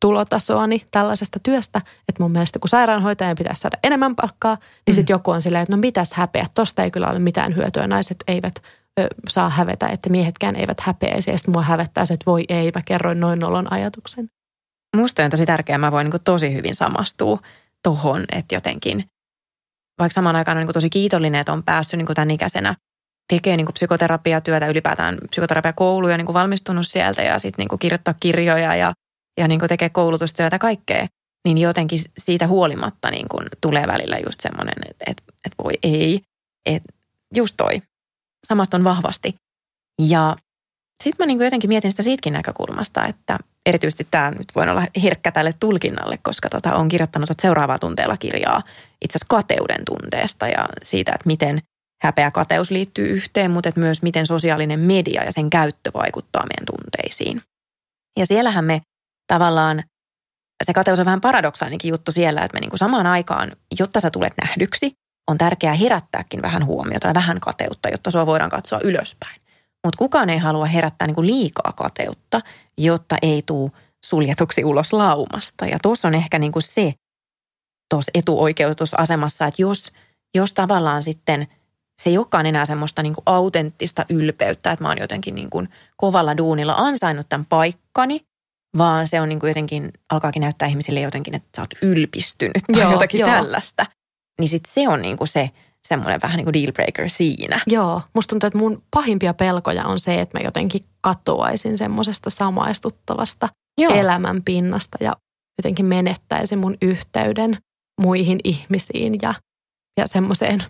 tulotasoani tällaisesta työstä, että mun mielestä kun sairaanhoitajan pitäisi saada enemmän palkkaa, niin sitten mm. joku on silleen, että no mitäs häpeä, tosta ei kyllä ole mitään hyötyä, naiset eivät ö, saa hävetä, että miehetkään eivät häpeäisi. Ja sitten mua hävettää se, että voi ei, mä kerroin noin nolon ajatuksen. Musta on tosi tärkeää, mä voin niin tosi hyvin samastua tohon, että jotenkin, vaikka samaan aikaan on niin tosi kiitollinen, että on päässyt niin tämän ikäisenä tekee niin psykoterapiatyötä, ylipäätään psykoterapiakouluja, niin valmistunut sieltä ja sitten niin kirjoittaa kirjoja ja, ja niin tekee koulutustyötä kaikkea. Niin jotenkin siitä huolimatta niin tulee välillä just semmoinen, että, että, että voi ei. Että just toi, samaston vahvasti. Ja sitten mä niin jotenkin mietin sitä siitäkin näkökulmasta, että erityisesti tämä nyt voi olla herkkä tälle tulkinnalle, koska tota, on kirjoittanut että seuraavaa tunteella kirjaa itse asiassa kateuden tunteesta ja siitä, että miten häpeä kateus liittyy yhteen, mutta että myös miten sosiaalinen media ja sen käyttö vaikuttaa meidän tunteisiin. Ja siellähän me tavallaan se kateus on vähän paradoksaalinen juttu siellä, että me niin kuin samaan aikaan, jotta sä tulet nähdyksi, on tärkeää herättääkin vähän huomiota ja vähän kateutta, jotta sua voidaan katsoa ylöspäin. Mutta kukaan ei halua herättää niin kuin liikaa kateutta, jotta ei tule suljetuksi ulos laumasta. Ja tuossa on ehkä niin kuin se tuossa etuoikeutusasemassa, että jos, jos tavallaan sitten se ei olekaan enää semmoista niin kuin autenttista ylpeyttä, että mä oon jotenkin niin kuin kovalla duunilla ansainnut tämän paikkani, vaan se on niin kuin jotenkin, alkaakin näyttää ihmisille jotenkin, että sä oot ylpistynyt tai joo, jotakin joo. tällaista. Niin sitten se on niin kuin se semmoinen vähän niin kuin deal breaker siinä. Joo, musta tuntuu, että mun pahimpia pelkoja on se, että mä jotenkin katoaisin semmoisesta samaistuttavasta Joo. elämän pinnasta ja jotenkin menettäisin mun yhteyden muihin ihmisiin ja, ja semmoiseen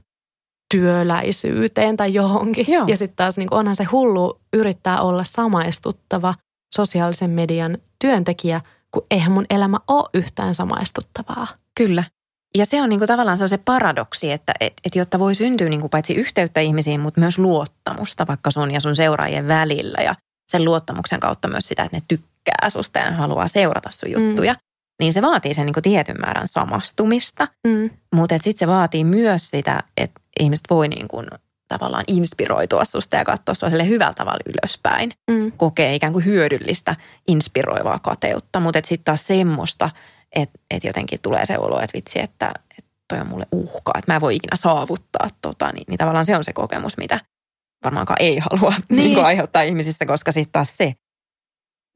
työläisyyteen tai johonkin. Joo. Ja sitten taas niin onhan se hullu yrittää olla samaistuttava sosiaalisen median työntekijä, kun eihän mun elämä ole yhtään samaistuttavaa. Kyllä. Ja se on niin kuin tavallaan se, on se paradoksi, että et, et jotta voi syntyä niin kuin paitsi yhteyttä ihmisiin, mutta myös luottamusta vaikka sun ja sun seuraajien välillä. Ja sen luottamuksen kautta myös sitä, että ne tykkää susta ja haluaa seurata sun juttuja. Mm. Niin se vaatii sen niin kuin tietyn määrän samastumista. Mm. Mutta sitten se vaatii myös sitä, että ihmiset voi niin kuin tavallaan inspiroitua susta ja katsoa sua sille hyvällä tavalla ylöspäin. Mm. Kokee ikään kuin hyödyllistä, inspiroivaa kateutta. Mutta sitten taas semmoista, että et jotenkin tulee se olo, että vitsi, että, että toi on mulle uhka, että mä en voi ikinä saavuttaa tota. Niin, niin tavallaan se on se kokemus, mitä varmaankaan ei halua (laughs) niin. Niin kuin aiheuttaa ihmisissä, koska sitten taas se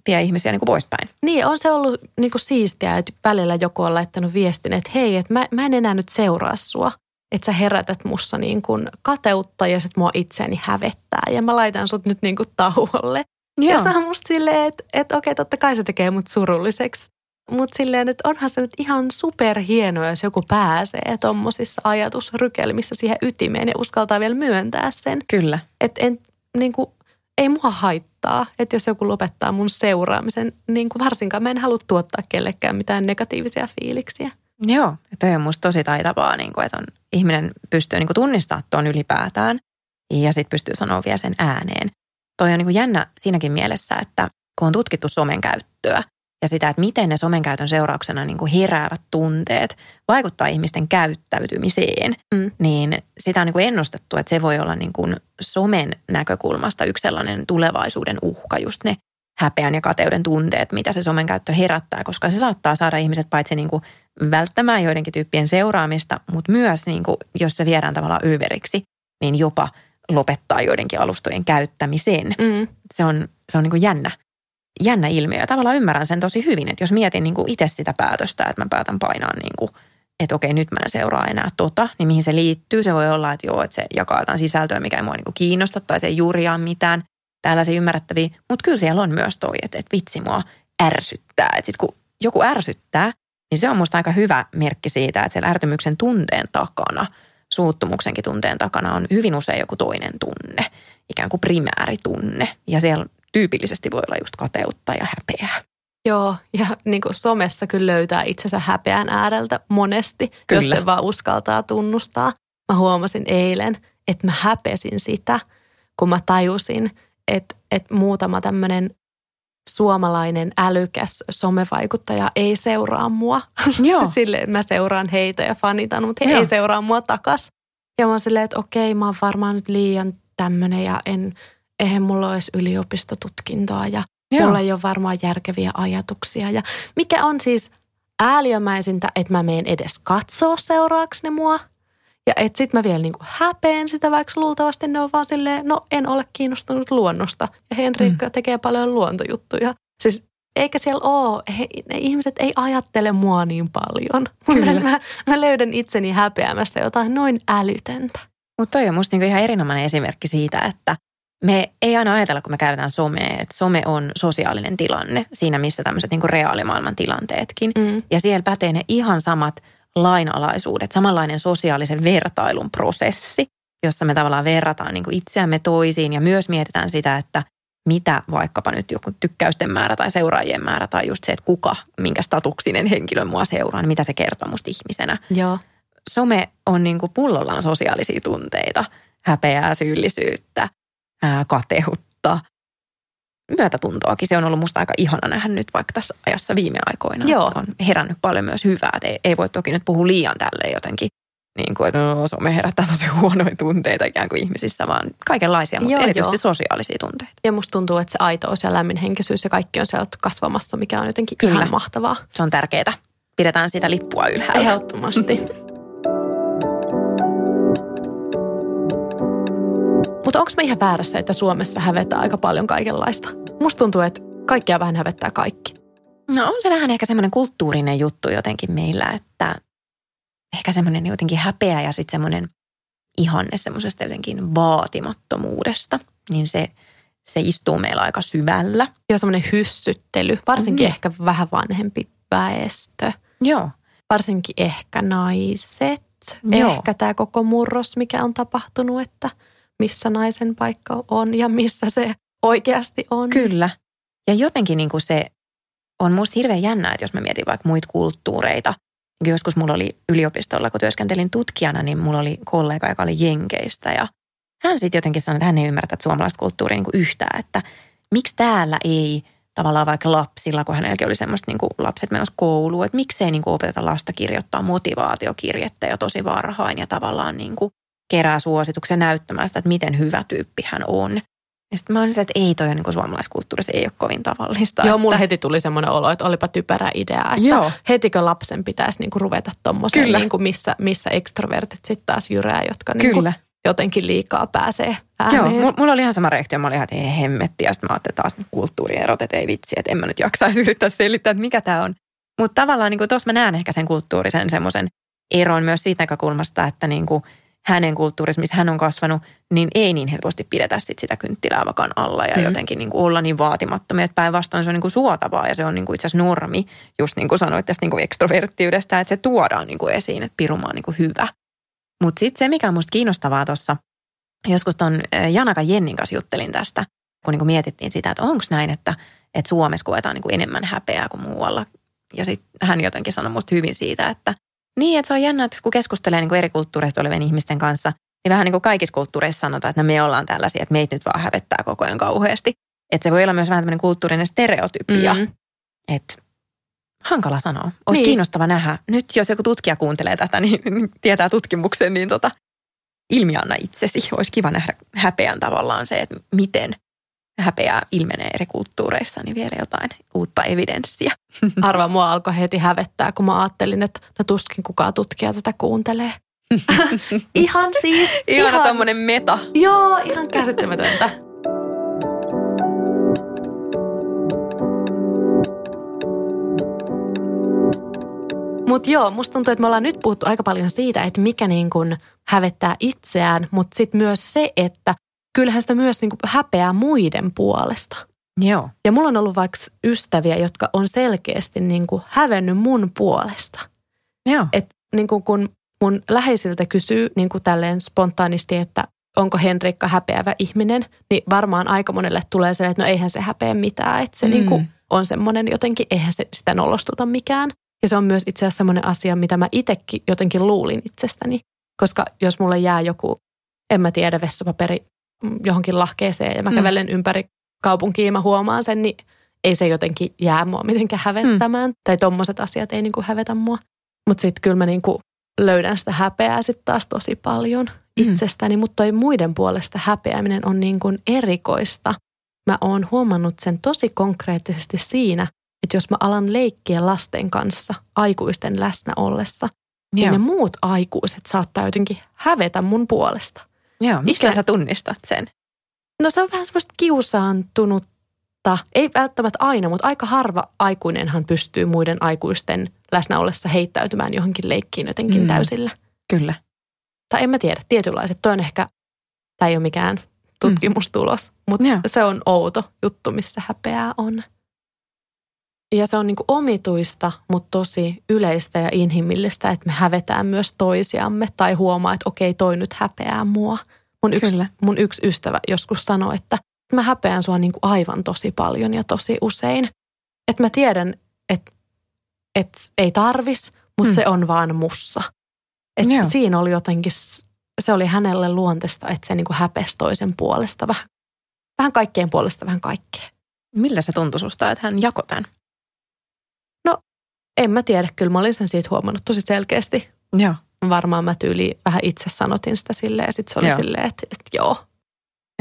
vie ihmisiä niin kuin poispäin. Niin, on se ollut niin kuin siistiä, että välillä joku on laittanut viestin, että hei, että mä, mä en enää nyt seuraa sua että sä herätät mussa niin kuin kateutta ja sit mua itseäni hävettää ja mä laitan sut nyt niin kuin tauolle. Joo. Ja se on musta silleen, että, että okei, totta kai se tekee mut surulliseksi. Mutta silleen, että onhan se nyt ihan superhienoa, jos joku pääsee tuommoisissa ajatusrykelmissä siihen ytimeen ja uskaltaa vielä myöntää sen. Kyllä. Että en, niin kuin, ei mua haittaa, että jos joku lopettaa mun seuraamisen, niin kuin varsinkaan mä en halua tuottaa kellekään mitään negatiivisia fiiliksiä. Joo, toi on musta tosi taitavaa, niin kuin, että on, ihminen pystyy niin kuin tunnistamaan tuon ylipäätään ja sitten pystyy sanoa vielä sen ääneen. Toi on niin kuin jännä siinäkin mielessä, että kun on tutkittu somen käyttöä ja sitä, että miten ne somen käytön seurauksena niin kuin heräävät tunteet vaikuttaa ihmisten käyttäytymiseen, mm. niin sitä on niin kuin ennustettu, että se voi olla niin kuin somen näkökulmasta yksi sellainen tulevaisuuden uhka, just ne häpeän ja kateuden tunteet, mitä se somen käyttö herättää, koska se saattaa saada ihmiset paitsi niin kuin välttämään joidenkin tyyppien seuraamista, mutta myös niin kuin, jos se viedään tavallaan överiksi, niin jopa lopettaa joidenkin alustojen käyttämisen. Mm. Se on, se on niin kuin jännä, jännä ilmiö ja tavallaan ymmärrän sen tosi hyvin, että jos mietin niin kuin itse sitä päätöstä, että mä päätän painaa niin kuin, että okei nyt mä en seuraa enää tota, niin mihin se liittyy. Se voi olla, että joo, että se jakaa jotain sisältöä, mikä ei mua niin kuin kiinnosta tai se ei juuriaan mitään tällaisia ymmärrettäviä. Mutta kyllä siellä on myös toi, että, että vitsi mua ärsyttää. Että sit kun joku ärsyttää, niin se on musta aika hyvä merkki siitä, että siellä ärtymyksen tunteen takana, suuttumuksenkin tunteen takana on hyvin usein joku toinen tunne, ikään kuin primääritunne. Ja siellä tyypillisesti voi olla just kateutta ja häpeää. Joo, ja niin kuin somessa kyllä löytää itsensä häpeän ääreltä monesti, kyllä. jos se vaan uskaltaa tunnustaa. Mä huomasin eilen, että mä häpesin sitä, kun mä tajusin, että, että muutama tämmöinen suomalainen älykäs somevaikuttaja ei seuraa mua. (laughs) Joo. Silleen, mä seuraan heitä ja fanitan, mutta he Joo. ei seuraa mua takas. Ja mä oon silleen, että okei, mä oon varmaan nyt liian tämmöinen ja en, eihän mulla ole edes yliopistotutkintoa ja Joo. mulla ei ole varmaan järkeviä ajatuksia. Ja mikä on siis ääliömäisintä, että mä meen edes katsoa seuraaks ne mua. Ja et sit mä vielä niinku häpeen sitä, vaikka luultavasti ne on vaan silleen, no en ole kiinnostunut luonnosta. Ja Henrikka mm. tekee paljon luontojuttuja. Siis eikä siellä ole, he, ne ihmiset ei ajattele mua niin paljon. (laughs) Kyllä. Mä, mä löydän itseni häpeämästä jotain noin älytöntä. Mutta toi on musta niinku ihan erinomainen esimerkki siitä, että me ei aina ajatella, kun me käytetään somea, että some on sosiaalinen tilanne siinä, missä tämmöiset niinku reaalimaailman tilanteetkin. Mm. Ja siellä pätee ne ihan samat – lainalaisuudet, samanlainen sosiaalisen vertailun prosessi, jossa me tavallaan verrataan niin itseämme toisiin ja myös mietitään sitä, että mitä vaikkapa nyt joku tykkäysten määrä tai seuraajien määrä tai just se, että kuka, minkä statuksinen henkilö mua seuraa, niin mitä se kertoo musta ihmisenä. Joo. Some on niin kuin pullollaan sosiaalisia tunteita, häpeää, syyllisyyttä, ää, kateutta, myötätuntoakin. Se on ollut musta aika ihana nähdä nyt vaikka tässä ajassa viime aikoina. Joo. On herännyt paljon myös hyvää. Et ei, ei voi toki nyt puhua liian tälleen jotenkin niin kuin, että no, some herättää tosi huonoja tunteita ikään kuin ihmisissä, vaan kaikenlaisia, mutta Joo, erityisesti joo. sosiaalisia tunteita. Ja musta tuntuu, että se aitous ja lämminhenkisyys ja kaikki on sieltä kasvamassa, mikä on jotenkin Kyllä. ihan mahtavaa. Se on tärkeää. Pidetään sitä lippua ylhäällä. Ehdottomasti. (laughs) Mutta onko me ihan väärässä, että Suomessa hävetää aika paljon kaikenlaista? Musta tuntuu, että kaikkia vähän hävettää kaikki. No on se vähän ehkä semmoinen kulttuurinen juttu jotenkin meillä, että ehkä semmoinen jotenkin häpeä ja sitten semmoinen ihanne semmoisesta jotenkin vaatimattomuudesta, niin se, se istuu meillä aika syvällä. Ja semmoinen hyssyttely, varsinkin Mm. ehkä vähän vanhempi väestö, Joo. varsinkin ehkä naiset. Joo. Ehkä tämä koko murros, mikä on tapahtunut, että missä naisen paikka on ja missä se oikeasti on. Kyllä. Ja jotenkin niin kuin se on musta hirveän jännää, että jos mä mietin vaikka muita kulttuureita. Niin Joskus mulla oli yliopistolla, kun työskentelin tutkijana, niin mulla oli kollega, joka oli Jenkeistä. Ja hän sitten jotenkin sanoi, että hän ei ymmärrä suomalaista kulttuuria niin yhtään, että miksi täällä ei tavallaan vaikka lapsilla, kun hänelläkin oli semmoista niin kuin lapset menossa kouluun, että miksei niin kuin opeteta lasta kirjoittaa motivaatiokirjettä jo tosi varhain ja tavallaan niin kuin kerää suosituksen näyttämään sitä, että miten hyvä tyyppi hän on. Ja sitten mä olin se, että ei toi niin kuin suomalaiskulttuurissa ei ole kovin tavallista. Joo, että, mulle heti tuli semmoinen olo, että olipa typerä idea, että Joo. hetikö lapsen pitäisi niinku ruveta tommoseen, Kyllä. niinku missä, missä ekstrovertit sitten taas jyrää, jotka niinku Kyllä. jotenkin liikaa pääsee Joo, ääneen. mulla, mulla oli ihan sama reaktio. Mä olin ihan, että ei hemmetti. Ja sitten mä ajattelin taas kulttuurierot, että ei vitsi, että en mä nyt jaksaisi yrittää selittää, että mikä tämä on. Mutta tavallaan niin tuossa mä näen ehkä sen kulttuurisen semmoisen eron myös siitä näkökulmasta, että niin kuin hänen kulttuurissa, missä hän on kasvanut, niin ei niin helposti pidetä sit sitä kynttilää vakan alla ja Mm. jotenkin niin kuin olla niin vaatimattomia, että päinvastoin se on niin kuin suotavaa ja se on niin kuin itse asiassa normi, just niin kuin sanoit tästä niin kuin ekstroverttiydestä, että se tuodaan niin kuin esiin, että Piruma on niin kuin hyvä. Mutta sitten se, mikä on musta kiinnostavaa tuossa, joskus ton äh, Janaka Jennin kanssa juttelin tästä, kun niin kuin mietittiin sitä, että onko näin, että, että Suomessa koetaan niin kuin enemmän häpeää kuin muualla. Ja sitten hän jotenkin sanoi musta hyvin siitä, että niin, että se on jännä, että kun keskustelee niin kuin eri kulttuureista olevien ihmisten kanssa, niin vähän niin kuin kaikissa kulttuureissa sanotaan, että no me ollaan tällaisia, että meitä nyt vaan hävettää koko ajan kauheasti. Että se voi olla myös vähän tämmöinen kulttuurinen stereotypia, Mm. mm. että hankala sanoa. Olisi niin. kiinnostava nähdä. Nyt jos joku tutkija kuuntelee tätä, niin, niin (laughs) tietää tutkimuksen, niin tota, ilmianna itsesi. Olisi kiva nähdä häpeän tavallaan se, että miten häpeää ilmenee eri kulttuureissa, niin vielä jotain uutta evidenssiä. (laughs) Arva, mua alkoi heti hävettää, kun mä ajattelin, että no tuskin kukaan tutkija tätä kuuntelee. (laughs) ihan siis. Ihana tommonen meta. Joo, ihan käsittämätöntä. Mutta joo, musta tuntuu, että me ollaan nyt puhuttu aika paljon siitä, että mikä niin kuin hävettää itseään, mutta sitten myös se, että kyllähän sitä myös niin kuin häpeää muiden puolesta. Joo. Ja mulla on ollut vaikka ystäviä, jotka on selkeästi niin kuin hävennyt mun puolesta. Joo. Et niin kuin kun mun läheisiltä kysyy niin kuin tälleen spontaanisti, että onko Henrikka häpeävä ihminen, niin varmaan aika monelle tulee se, että no eihän se häpeä mitään. Että se Mm. niin kuin on semmoinen jotenkin, eihän se sitä nolostuta mikään. Ja se on myös itse asiassa semmoinen asia, mitä mä itsekin jotenkin luulin itsestäni. Koska jos mulle jää joku, en mä tiedä, vessapaperi johonkin lahkeeseen ja mä Mm. kävelen ympäri kaupunkia ja mä huomaan sen, niin ei se jotenkin jää mua mitenkään hävettämään. Tai tommoset asiat ei niinku hävetä mua. Mutta sitten kyllä mä niinku löydän sitä häpeää sitten taas tosi paljon Mm. itsestäni. Mutta toi muiden puolesta häpeäminen on niinku erikoista. Mä oon huomannut sen tosi konkreettisesti siinä, että jos mä alan leikkiä lasten kanssa aikuisten läsnä ollessa, niin ne muut aikuiset saattaa jotenkin hävetä mun puolesta. Joo. Mistä Mikä- sä tunnistat sen? No se on vähän semmoista kiusaantunutta, ei välttämättä aina, mutta aika harva aikuinenhan pystyy muiden aikuisten läsnä ollessa heittäytymään johonkin leikkiin jotenkin Mm. täysillä. Kyllä. Tai en mä tiedä, tietynlaiset. Toi on ehkä, tämä ei ole mikään tutkimustulos, mutta Joo. se on outo juttu, missä häpeää on. Ja se on niin omituista, mutta tosi yleistä ja inhimillistä, että me hävetään myös toisiamme tai huomaa, että okei, toi nyt häpeää mua. Mun yksi, Kyllä. mun yksi ystävä joskus sanoi, että mä häpeän sua niin kuin aivan tosi paljon ja tosi usein. Että mä tiedän, että, että ei tarvis, mutta Hmm. se on vaan mussa. Että Joo. siinä oli jotenkin, se oli hänelle luonteesta, että se niin kuin häpesi toisen puolesta vähän, vähän kaikkien puolesta vähän kaikkea. Millä se tuntui susta, että hän jakoi tämän? En mä tiedä. Kyllä mä olin sen siitä huomannut tosi selkeästi. Joo. Varmaan mä tyyli vähän itse sanotin sitä silleen ja sitten se oli Joo. silleen, että, että joo.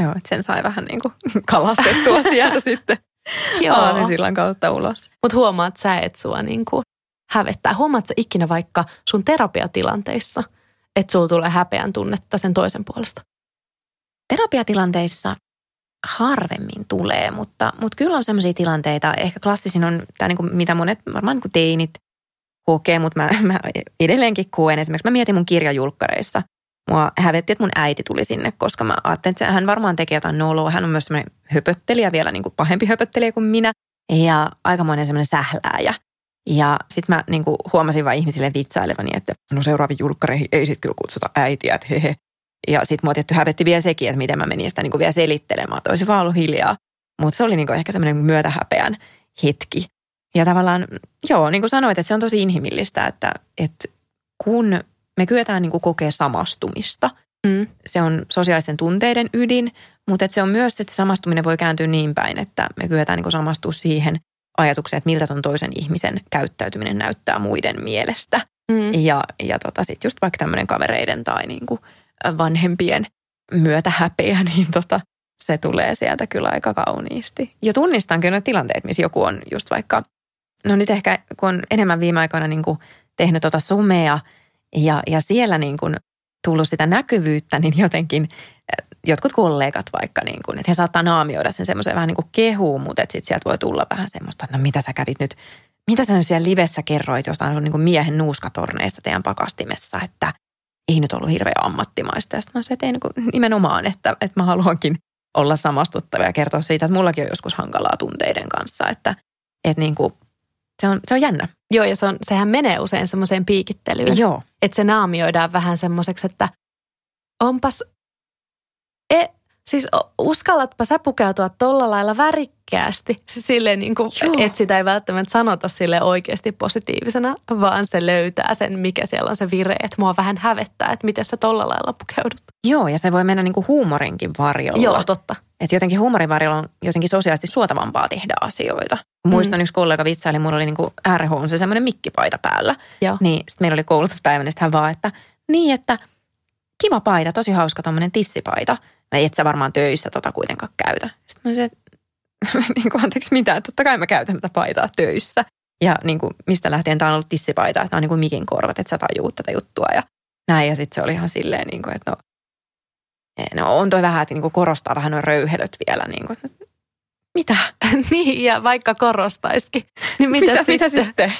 Joo, että sen sai vähän niin kuin (laughs) kalastettua sieltä sitten (laughs) aasisillan kautta ulos. Mutta huomaat sä, että sua niin kuin hävettää. Huomaat sä ikinä vaikka sun terapiatilanteissa, että sulla tulee häpeän tunnetta sen toisen puolesta? Terapiatilanteissa harvemmin tulee, mutta, mutta kyllä on sellaisia tilanteita. Ehkä klassisin on tämä, niin kuin, mitä monet varmaan niin kuin teinit kokee, mutta mä, mä edelleenkin koen. Esimerkiksi mä mietin mun kirjajulkkareissa. Mua hävetti, että mun äiti tuli sinne, koska mä ajattelin, että hän varmaan tekee jotain noloa. Hän on myös semmoinen höpöttelijä, vielä niin kuin pahempi höpöttelijä kuin minä. Ja aikamoinen semmoinen sählääjä. Ja sitten mä niin kuin huomasin vain ihmisille vitsailevani, että no seuraaviin julkkareihin ei sitten kyllä kutsuta äitiä, että hehe. Ja sitten mua tietty hävetti vielä sekin, että miten mä menin sitä niin kuin vielä selittelemään, että olisi vaan ollut hiljaa. Mutta se oli niin kuin ehkä semmoinen myötähäpeän hetki. Ja tavallaan, joo, niin kuin sanoit, että se on tosi inhimillistä, että, että kun me kyetään niin kuin kokea samastumista, Mm. se on sosiaalisten tunteiden ydin, mutta että se on myös, että se samastuminen voi kääntyä niin päin, että me kyetään niin kuin samastua siihen ajatukseen, että miltä ton toisen ihmisen käyttäytyminen näyttää muiden mielestä. Mm. Ja, ja tota, sitten just vaikka tämmöinen kavereiden tai niin kuin vanhempien myötä häpeä, (laughs) niin tota, se tulee sieltä kyllä aika kauniisti. Ja tunnistan kyllä tilanteet, missä joku on just vaikka, no nyt ehkä kun on enemmän viime aikoina niin kuin tehnyt tota somea ja, ja siellä niin kuin tullut sitä näkyvyyttä, niin jotenkin eh, jotkut kollegat vaikka, niin kuin, että he saattaa naamioida sen semmoisen vähän niin kuin kehuun, mutta sitten sieltä voi tulla vähän semmoista, että no mitä sä kävit nyt, mitä sä nyt siellä livessä kerroit jostain niin kuin miehen nuuskatorneista teidän pakastimessa, että ei nyt ollut hirveän ammattimaista. Ja sitten mä sanoin, että ei niin nimenomaan, että, että mä haluankin olla samastuttava ja kertoa siitä, että mullakin on joskus hankalaa tunteiden kanssa, että, että niin kuin, se, on, se on jännä. Joo, ja se on, sehän menee usein semmoiseen piikittelyyn. Joo. Että se naamioidaan vähän semmoiseksi, että onpas, e, siis uskallatpa sä pukeutua tolla lailla värikkäästi. Siis silleen niin kuin, että sitä ei välttämättä sanota sille oikeasti positiivisena, vaan se löytää sen, mikä siellä on se vire. Että mua vähän hävettää, että miten sä tolla lailla pukeudut. Joo, ja se voi mennä niin kuin huumorinkin varjolla. Joo, totta. Että jotenkin huumorin varjolla on jotenkin sosiaalisesti suotavampaa tehdä asioita. Muistan, yksi kollega vitsaili, mulla oli niin kuin RH on se semmoinen mikkipaita päällä. Joo. Niin sitten meillä oli koulutuspäivä, niin sitten hän vaan, että niin, että kiva paita, tosi hauska tuommoinen tissipaita. Mä et sä varmaan töissä tota kuitenkaan käytä. Sitten mä että (laughs) niin kuin, anteeksi mitä, totta kai mä käytän tätä paitaa töissä. Ja niin kuin, mistä lähtien tämä on ollut tissipaita, että on niin kuin mikin korvat, että sä tajuut tätä juttua ja näin. Ja sitten se oli ihan silleen, niin kuin, että no, no on toi vähän, että niin kuin korostaa vähän noin röyhelöt vielä. Niin kuin, että mitä? (laughs) niin, ja vaikka korostaisikin, niin mitä, mitä, sitten? mitä sitten?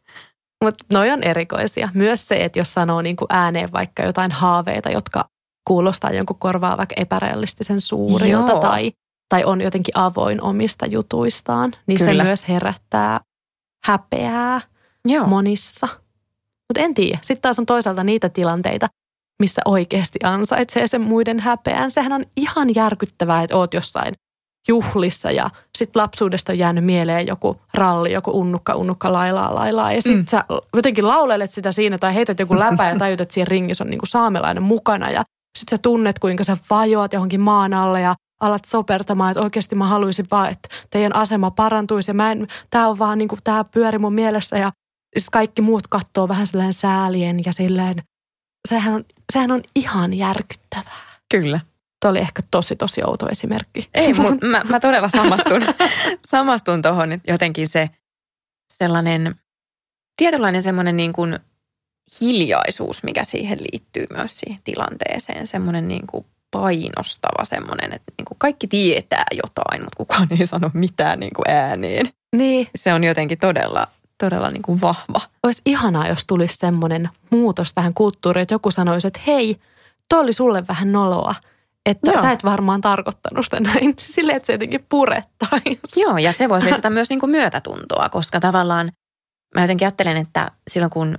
(laughs) Mutta noi on erikoisia. Myös se, että jos sanoo niin kuin ääneen vaikka jotain haaveita, jotka kuulostaa jonkun korvaa vaikka epärealistisen suurilta Joo. tai, tai on jotenkin avoin omista jutuistaan, niin Kyllä. se myös herättää häpeää Joo. monissa. Mutta en tiedä. Sitten taas on toisaalta niitä tilanteita, missä oikeasti ansaitsee sen muiden häpeän. Sehän on ihan järkyttävää, että oot jossain juhlissa ja sitten lapsuudesta on jäänyt mieleen joku ralli, joku unnukka, unnukka, lailaa, lailaa. Ja sitten Mm. mm. sä jotenkin laulelet sitä siinä tai heität joku läpä ja tajut, että siinä ringissä on niinku saamelainen mukana. Ja sitten sä tunnet, kuinka sä vajoat johonkin maan alle ja alat sopertamaan, että oikeasti mä haluaisin vaan, että teidän asema parantuisi. Ja mä en, tää on vaan niinku, tää pyöri mun mielessä ja sitten kaikki muut katsoo vähän silleen säälien ja silleen, sehän on, sehän on ihan järkyttävää. Kyllä. Tuo oli ehkä tosi, tosi outo esimerkki. Ei, mutta (laughs) mä, mä todella samastun, (laughs) samastun tuohon, jotenkin se sellainen tietynlainen semmoinen niin kuin hiljaisuus, mikä siihen liittyy myös siihen tilanteeseen, semmoinen niin kuin painostava semmoinen, että niin kuin kaikki tietää jotain, mutta kukaan ei sano mitään niin kuin ääneen. Niin, Se on jotenkin todella, todella niin kuin vahva. olisi ihanaa, jos tulisi semmoinen muutos tähän kulttuuriin, että joku sanoisi, että hei, toi oli sulle vähän noloa. Että Joo. sä et varmaan tarkoittanut sitä näin, (laughs) silleen, että se jotenkin purettaisi. Joo, ja se voisi (laughs) lisätä myös niin kuin myötätuntoa, koska tavallaan mä jotenkin ajattelen, että silloin kun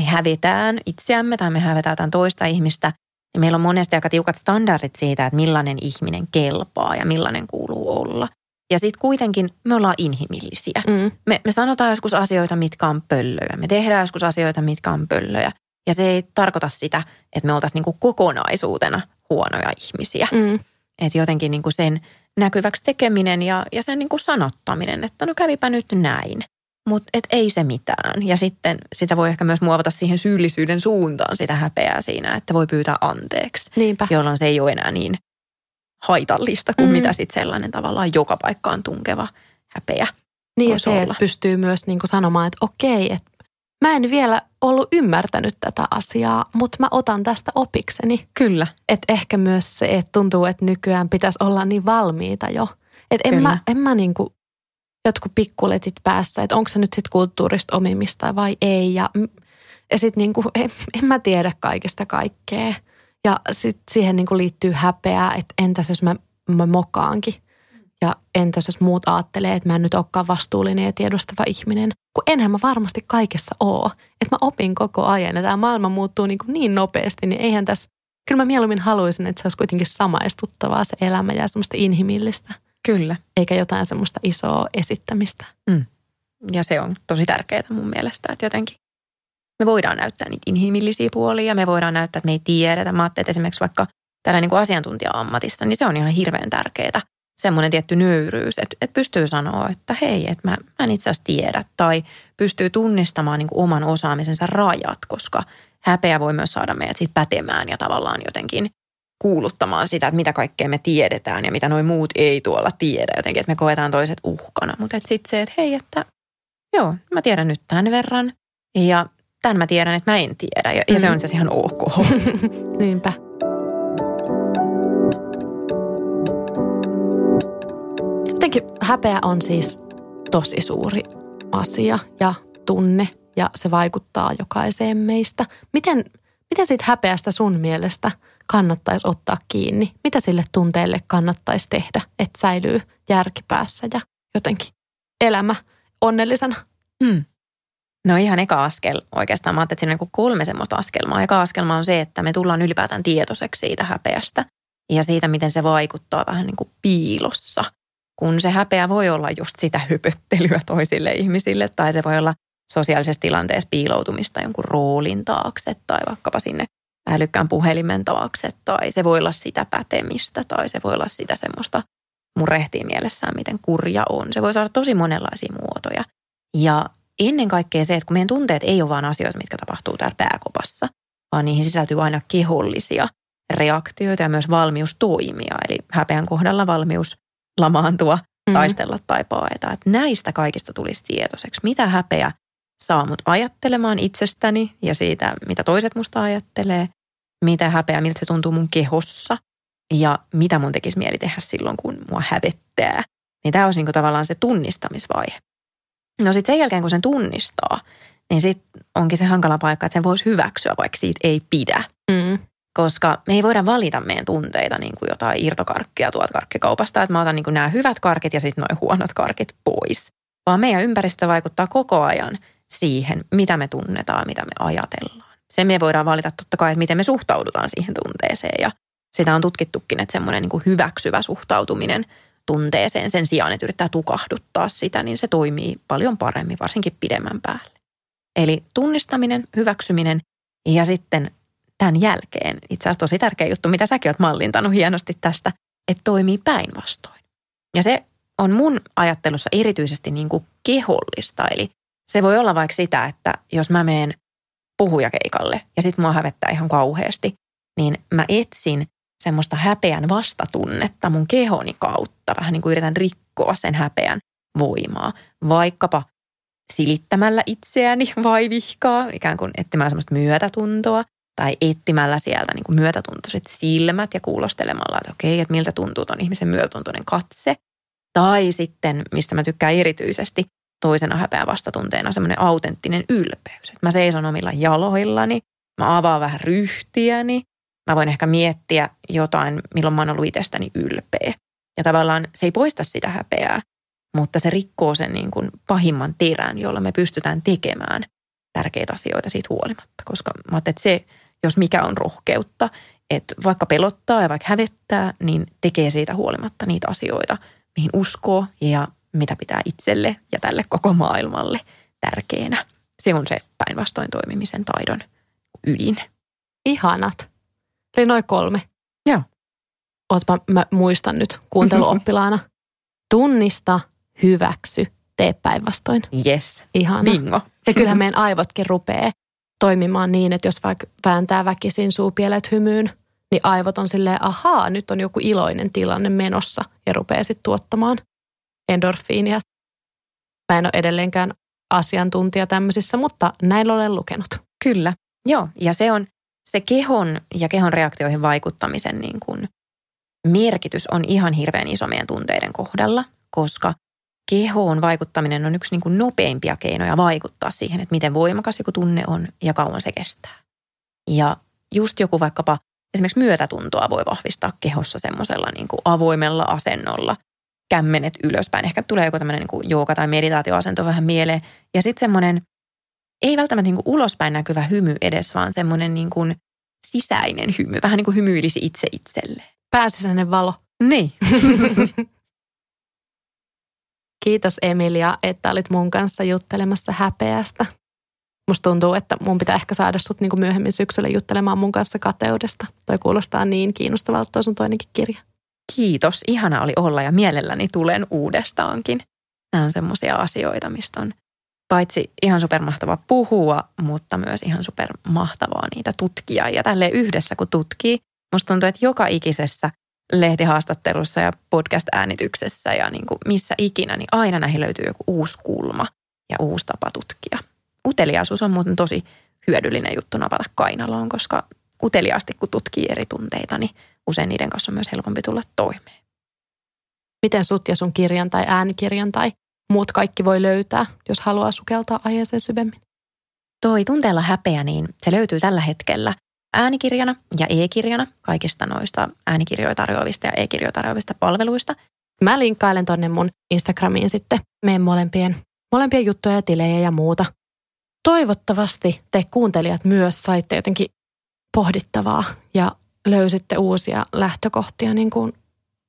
me hävitään itseämme tai me hävetään toista ihmistä, niin meillä on monesti aika tiukat standardit siitä, että millainen ihminen kelpaa ja millainen kuuluu olla. Ja sitten kuitenkin me ollaan inhimillisiä. Mm. Me, me sanotaan joskus asioita, mitkä on pöllöjä. Me tehdään joskus asioita, mitkä on pöllöjä. Ja se ei tarkoita sitä, että me oltaisiin niin kuin kokonaisuutena huonoja ihmisiä. Mm. Että jotenkin niin kuin sen näkyväksi tekeminen ja, ja sen niin kuin sanottaminen, että no kävipä nyt näin. Mutta et ei se mitään. Ja sitten sitä voi ehkä myös muovata siihen syyllisyyden suuntaan sitä häpeää siinä, että voi pyytää anteeksi. Niinpä. Jolloin se ei ole enää niin haitallista kuin mm. mitä sitten sellainen tavallaan joka paikkaan tunkeva häpeä Niin ja se, että pystyy myös niin kuin sanomaan, että okei, että mä en vielä ollut ymmärtänyt tätä asiaa, mutta mä otan tästä opikseni. Kyllä. Että ehkä myös se, että tuntuu, että nykyään pitäisi olla niin valmiita jo. Että en mä, en mä niin kuin jotkut pikkuletit päässä, että onko se nyt sitten kulttuurista omimista vai ei. Ja, ja sitten niin (laughs) en, en mä tiedä kaikesta kaikkea. Ja sitten siihen niin kuin liittyy häpeää, että entäs jos mä, mä mokaankin. Ja entäs jos muut ajattelee, että mä en nyt olekaan vastuullinen ja tiedostava ihminen. Kun enhän mä varmasti kaikessa oo. Että mä opin koko ajan ja tämä maailma muuttuu niin, kuin niin nopeasti, niin eihän tässä... Kyllä mä mieluummin haluaisin, että se olisi kuitenkin samaistuttavaa se elämä ja semmoista inhimillistä. Kyllä. Eikä jotain semmoista isoa esittämistä. Mm. Ja se on tosi tärkeää mun mielestä, että jotenkin me voidaan näyttää niitä inhimillisiä puolia, me voidaan näyttää, että me ei tiedetä. Mä ajattelin, että esimerkiksi vaikka tällä niin kuin asiantuntija-ammatissa, niin se on ihan hirveän tärkeää. Semmoinen tietty nöyryys, että, että pystyy sanoa, että hei, että mä, mä en itse asiassa tiedä. Tai pystyy tunnistamaan niin kuin oman osaamisensa rajat, koska häpeä voi myös saada meidät siitä pätemään ja tavallaan jotenkin kuuluttamaan sitä, että mitä kaikkea me tiedetään ja mitä noin muut ei tuolla tiedä. Jotenkin, että me koetaan toiset uhkana. Mutta sitten se, että hei, että joo, mä tiedän nyt tämän verran. Ja tämän mä tiedän, että mä en tiedä. Ja, mm. ja se on siis ihan ok. (laughs) Niinpä. Jotenkin häpeä on siis tosi suuri asia ja tunne ja se vaikuttaa jokaiseen meistä. Miten, miten siitä häpeästä sun mielestä kannattaisi ottaa kiinni? Mitä sille tunteelle kannattaisi tehdä, että säilyy järkipäässä ja jotenkin elämä onnellisena? Hmm. No ihan eka askel oikeastaan. Mä ajattelin, että siinä on niin kolme semmoista askelmaa. Eka askelma on se, että me tullaan ylipäätään tietoiseksi siitä häpeästä ja siitä, miten se vaikuttaa vähän niin kuin piilossa. Kun se häpeä voi olla just sitä hypöttelyä toisille ihmisille tai se voi olla sosiaalisessa tilanteessa piiloutumista jonkun roolin taakse tai vaikkapa sinne älykkään puhelimen taakse tai se voi olla sitä pätemistä tai se voi olla sitä semmoista murehtii mielessään, miten kurja on. Se voi saada tosi monenlaisia muotoja. Ja ennen kaikkea se, että kun meidän tunteet ei ole vain asioita, mitkä tapahtuu täällä pääkopassa, vaan niihin sisältyy aina kehollisia reaktioita ja myös valmius toimia. Eli häpeän kohdalla valmius lamaantua, mm. taistella tai paeta. Että näistä kaikista tulisi tietoiseksi, mitä häpeä saa mut ajattelemaan itsestäni ja siitä, mitä toiset musta ajattelee, mitä häpeä, miltä se tuntuu mun kehossa ja mitä mun tekisi mieli tehdä silloin, kun mua hävettää. Niin tämä olisi niinku tavallaan se tunnistamisvaihe. No sitten sen jälkeen, kun sen tunnistaa, niin sitten onkin se hankala paikka, että sen voisi hyväksyä, vaikka siitä ei pidä. Mm. Koska me ei voida valita meidän tunteita niin kuin jotain irtokarkkia tuolta karkkikaupasta, että mä otan niin kuin nämä hyvät karkit ja sitten noin huonot karkit pois. Vaan meidän ympäristö vaikuttaa koko ajan siihen, mitä me tunnetaan, mitä me ajatellaan. Sen me voidaan valita totta kai, että miten me suhtaudutaan siihen tunteeseen ja sitä on tutkittukin, että semmoinen niin hyväksyvä suhtautuminen – tunteeseen sen sijaan, että yrittää tukahduttaa sitä, niin se toimii paljon paremmin, varsinkin pidemmän päälle. Eli tunnistaminen, hyväksyminen ja sitten tämän jälkeen, itse asiassa tosi tärkeä juttu, mitä säkin oot mallintanut hienosti tästä, että toimii päinvastoin. Ja se on mun ajattelussa erityisesti niin kuin kehollista, eli se voi olla vaikka sitä, että jos mä menen puhujakeikalle ja sitten mua hävettää ihan kauheasti, niin mä etsin semmoista häpeän vastatunnetta mun kehoni kautta. Vähän niin kuin yritän rikkoa sen häpeän voimaa. Vaikkapa silittämällä itseäni (laughs) vai vihkaa, ikään kuin etsimällä semmoista myötätuntoa. Tai etsimällä sieltä niin kuin myötätuntoiset silmät ja kuulostelemalla, että okei, että miltä tuntuu ton ihmisen myötätuntoinen katse. Tai sitten, mistä mä tykkään erityisesti, toisena häpeän vastatunteena semmoinen autenttinen ylpeys. Että mä seison omilla jaloillani, mä avaan vähän ryhtiäni, mä voin ehkä miettiä jotain, milloin mä oon ollut itsestäni ylpeä. Ja tavallaan se ei poista sitä häpeää, mutta se rikkoo sen niin kuin pahimman terän, jolla me pystytään tekemään tärkeitä asioita siitä huolimatta. Koska mä että se, jos mikä on rohkeutta, että vaikka pelottaa ja vaikka hävettää, niin tekee siitä huolimatta niitä asioita, mihin uskoo ja mitä pitää itselle ja tälle koko maailmalle tärkeänä. Se on se päinvastoin toimimisen taidon ydin. Ihanat. Eli noin kolme. Joo. ootpa, mä muistan nyt kuunteluoppilaana. (laughs) Tunnista, hyväksy, tee päinvastoin. Yes. Ihana. Bingo. Ja kyllähän meidän aivotkin rupeaa toimimaan niin, että jos vaikka vääntää väkisin suupielet hymyyn, niin aivot on silleen, ahaa, nyt on joku iloinen tilanne menossa ja rupeaa sitten tuottamaan endorfiinia. Mä en ole edelleenkään asiantuntija tämmöisissä, mutta näin olen lukenut. Kyllä, joo. Ja se on se kehon ja kehon reaktioihin vaikuttamisen niin kuin merkitys on ihan hirveän iso meidän tunteiden kohdalla, koska kehoon vaikuttaminen on yksi niin kuin nopeimpia keinoja vaikuttaa siihen, että miten voimakas joku tunne on ja kauan se kestää. Ja just joku vaikkapa esimerkiksi myötätuntoa voi vahvistaa kehossa semmoisella niin kuin avoimella asennolla, kämmenet ylöspäin. Ehkä tulee joku tämmöinen niin jooga- tai meditaatioasento vähän mieleen. Ja sitten semmoinen, ei välttämättä niin kuin ulospäin näkyvä hymy edes, vaan semmoinen niin kuin sisäinen hymy. Vähän niin kuin hymyilisi itse itselle. Pääsisäinen valo. Niin. (laughs) Kiitos Emilia, että olit mun kanssa juttelemassa häpeästä. Musta tuntuu, että mun pitää ehkä saada sut niin kuin myöhemmin syksyllä juttelemaan mun kanssa kateudesta. Toi kuulostaa niin kiinnostavalta toi sun toinenkin kirja. Kiitos, ihana oli olla ja mielelläni tulen uudestaankin. Nämä on semmoisia asioita, mistä on paitsi ihan supermahtava puhua, mutta myös ihan supermahtavaa niitä tutkia. Ja tälleen yhdessä kun tutkii, musta tuntuu, että joka ikisessä lehtihaastattelussa ja podcast-äänityksessä ja niin kuin missä ikinä, niin aina näihin löytyy joku uusi kulma ja uusi tapa tutkia. Uteliaisuus on muuten tosi hyödyllinen juttu napata kainaloon, koska uteliaasti kun tutkii eri tunteita, niin usein niiden kanssa on myös helpompi tulla toimeen. Miten sut ja sun kirjan tai äänikirjan tai muut kaikki voi löytää, jos haluaa sukeltaa aiheeseen syvemmin? Toi tunteella häpeä, niin se löytyy tällä hetkellä äänikirjana ja e-kirjana kaikista noista äänikirjoja tarjoavista ja e-kirjoja tarjoavista palveluista. Mä linkkailen tonne mun Instagramiin sitten meidän molempien, molempien juttuja ja tilejä ja muuta. Toivottavasti te kuuntelijat myös saitte jotenkin pohdittavaa ja löysitte uusia lähtökohtia niin kuin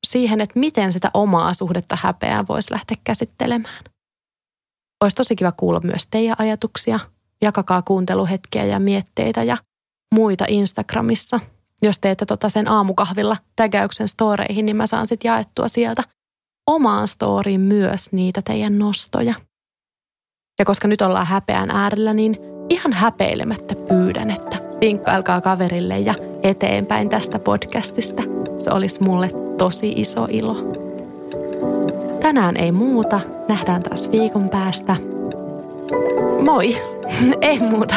siihen, että miten sitä omaa suhdetta häpeää voisi lähteä käsittelemään. Olisi tosi kiva kuulla myös teidän ajatuksia. Jakakaa kuunteluhetkiä ja mietteitä ja muita Instagramissa. Jos teette tota sen aamukahvilla tägäyksen storeihin, niin mä saan sitten jaettua sieltä omaan storiin myös niitä teidän nostoja. Ja koska nyt ollaan häpeän äärellä, niin ihan häpeilemättä pyydän, että vinkkailkaa kaverille ja eteenpäin tästä podcastista. Se olisi mulle tosi iso ilo. Tänään ei muuta. Nähdään taas viikon päästä. Moi! (laughs) ei muuta.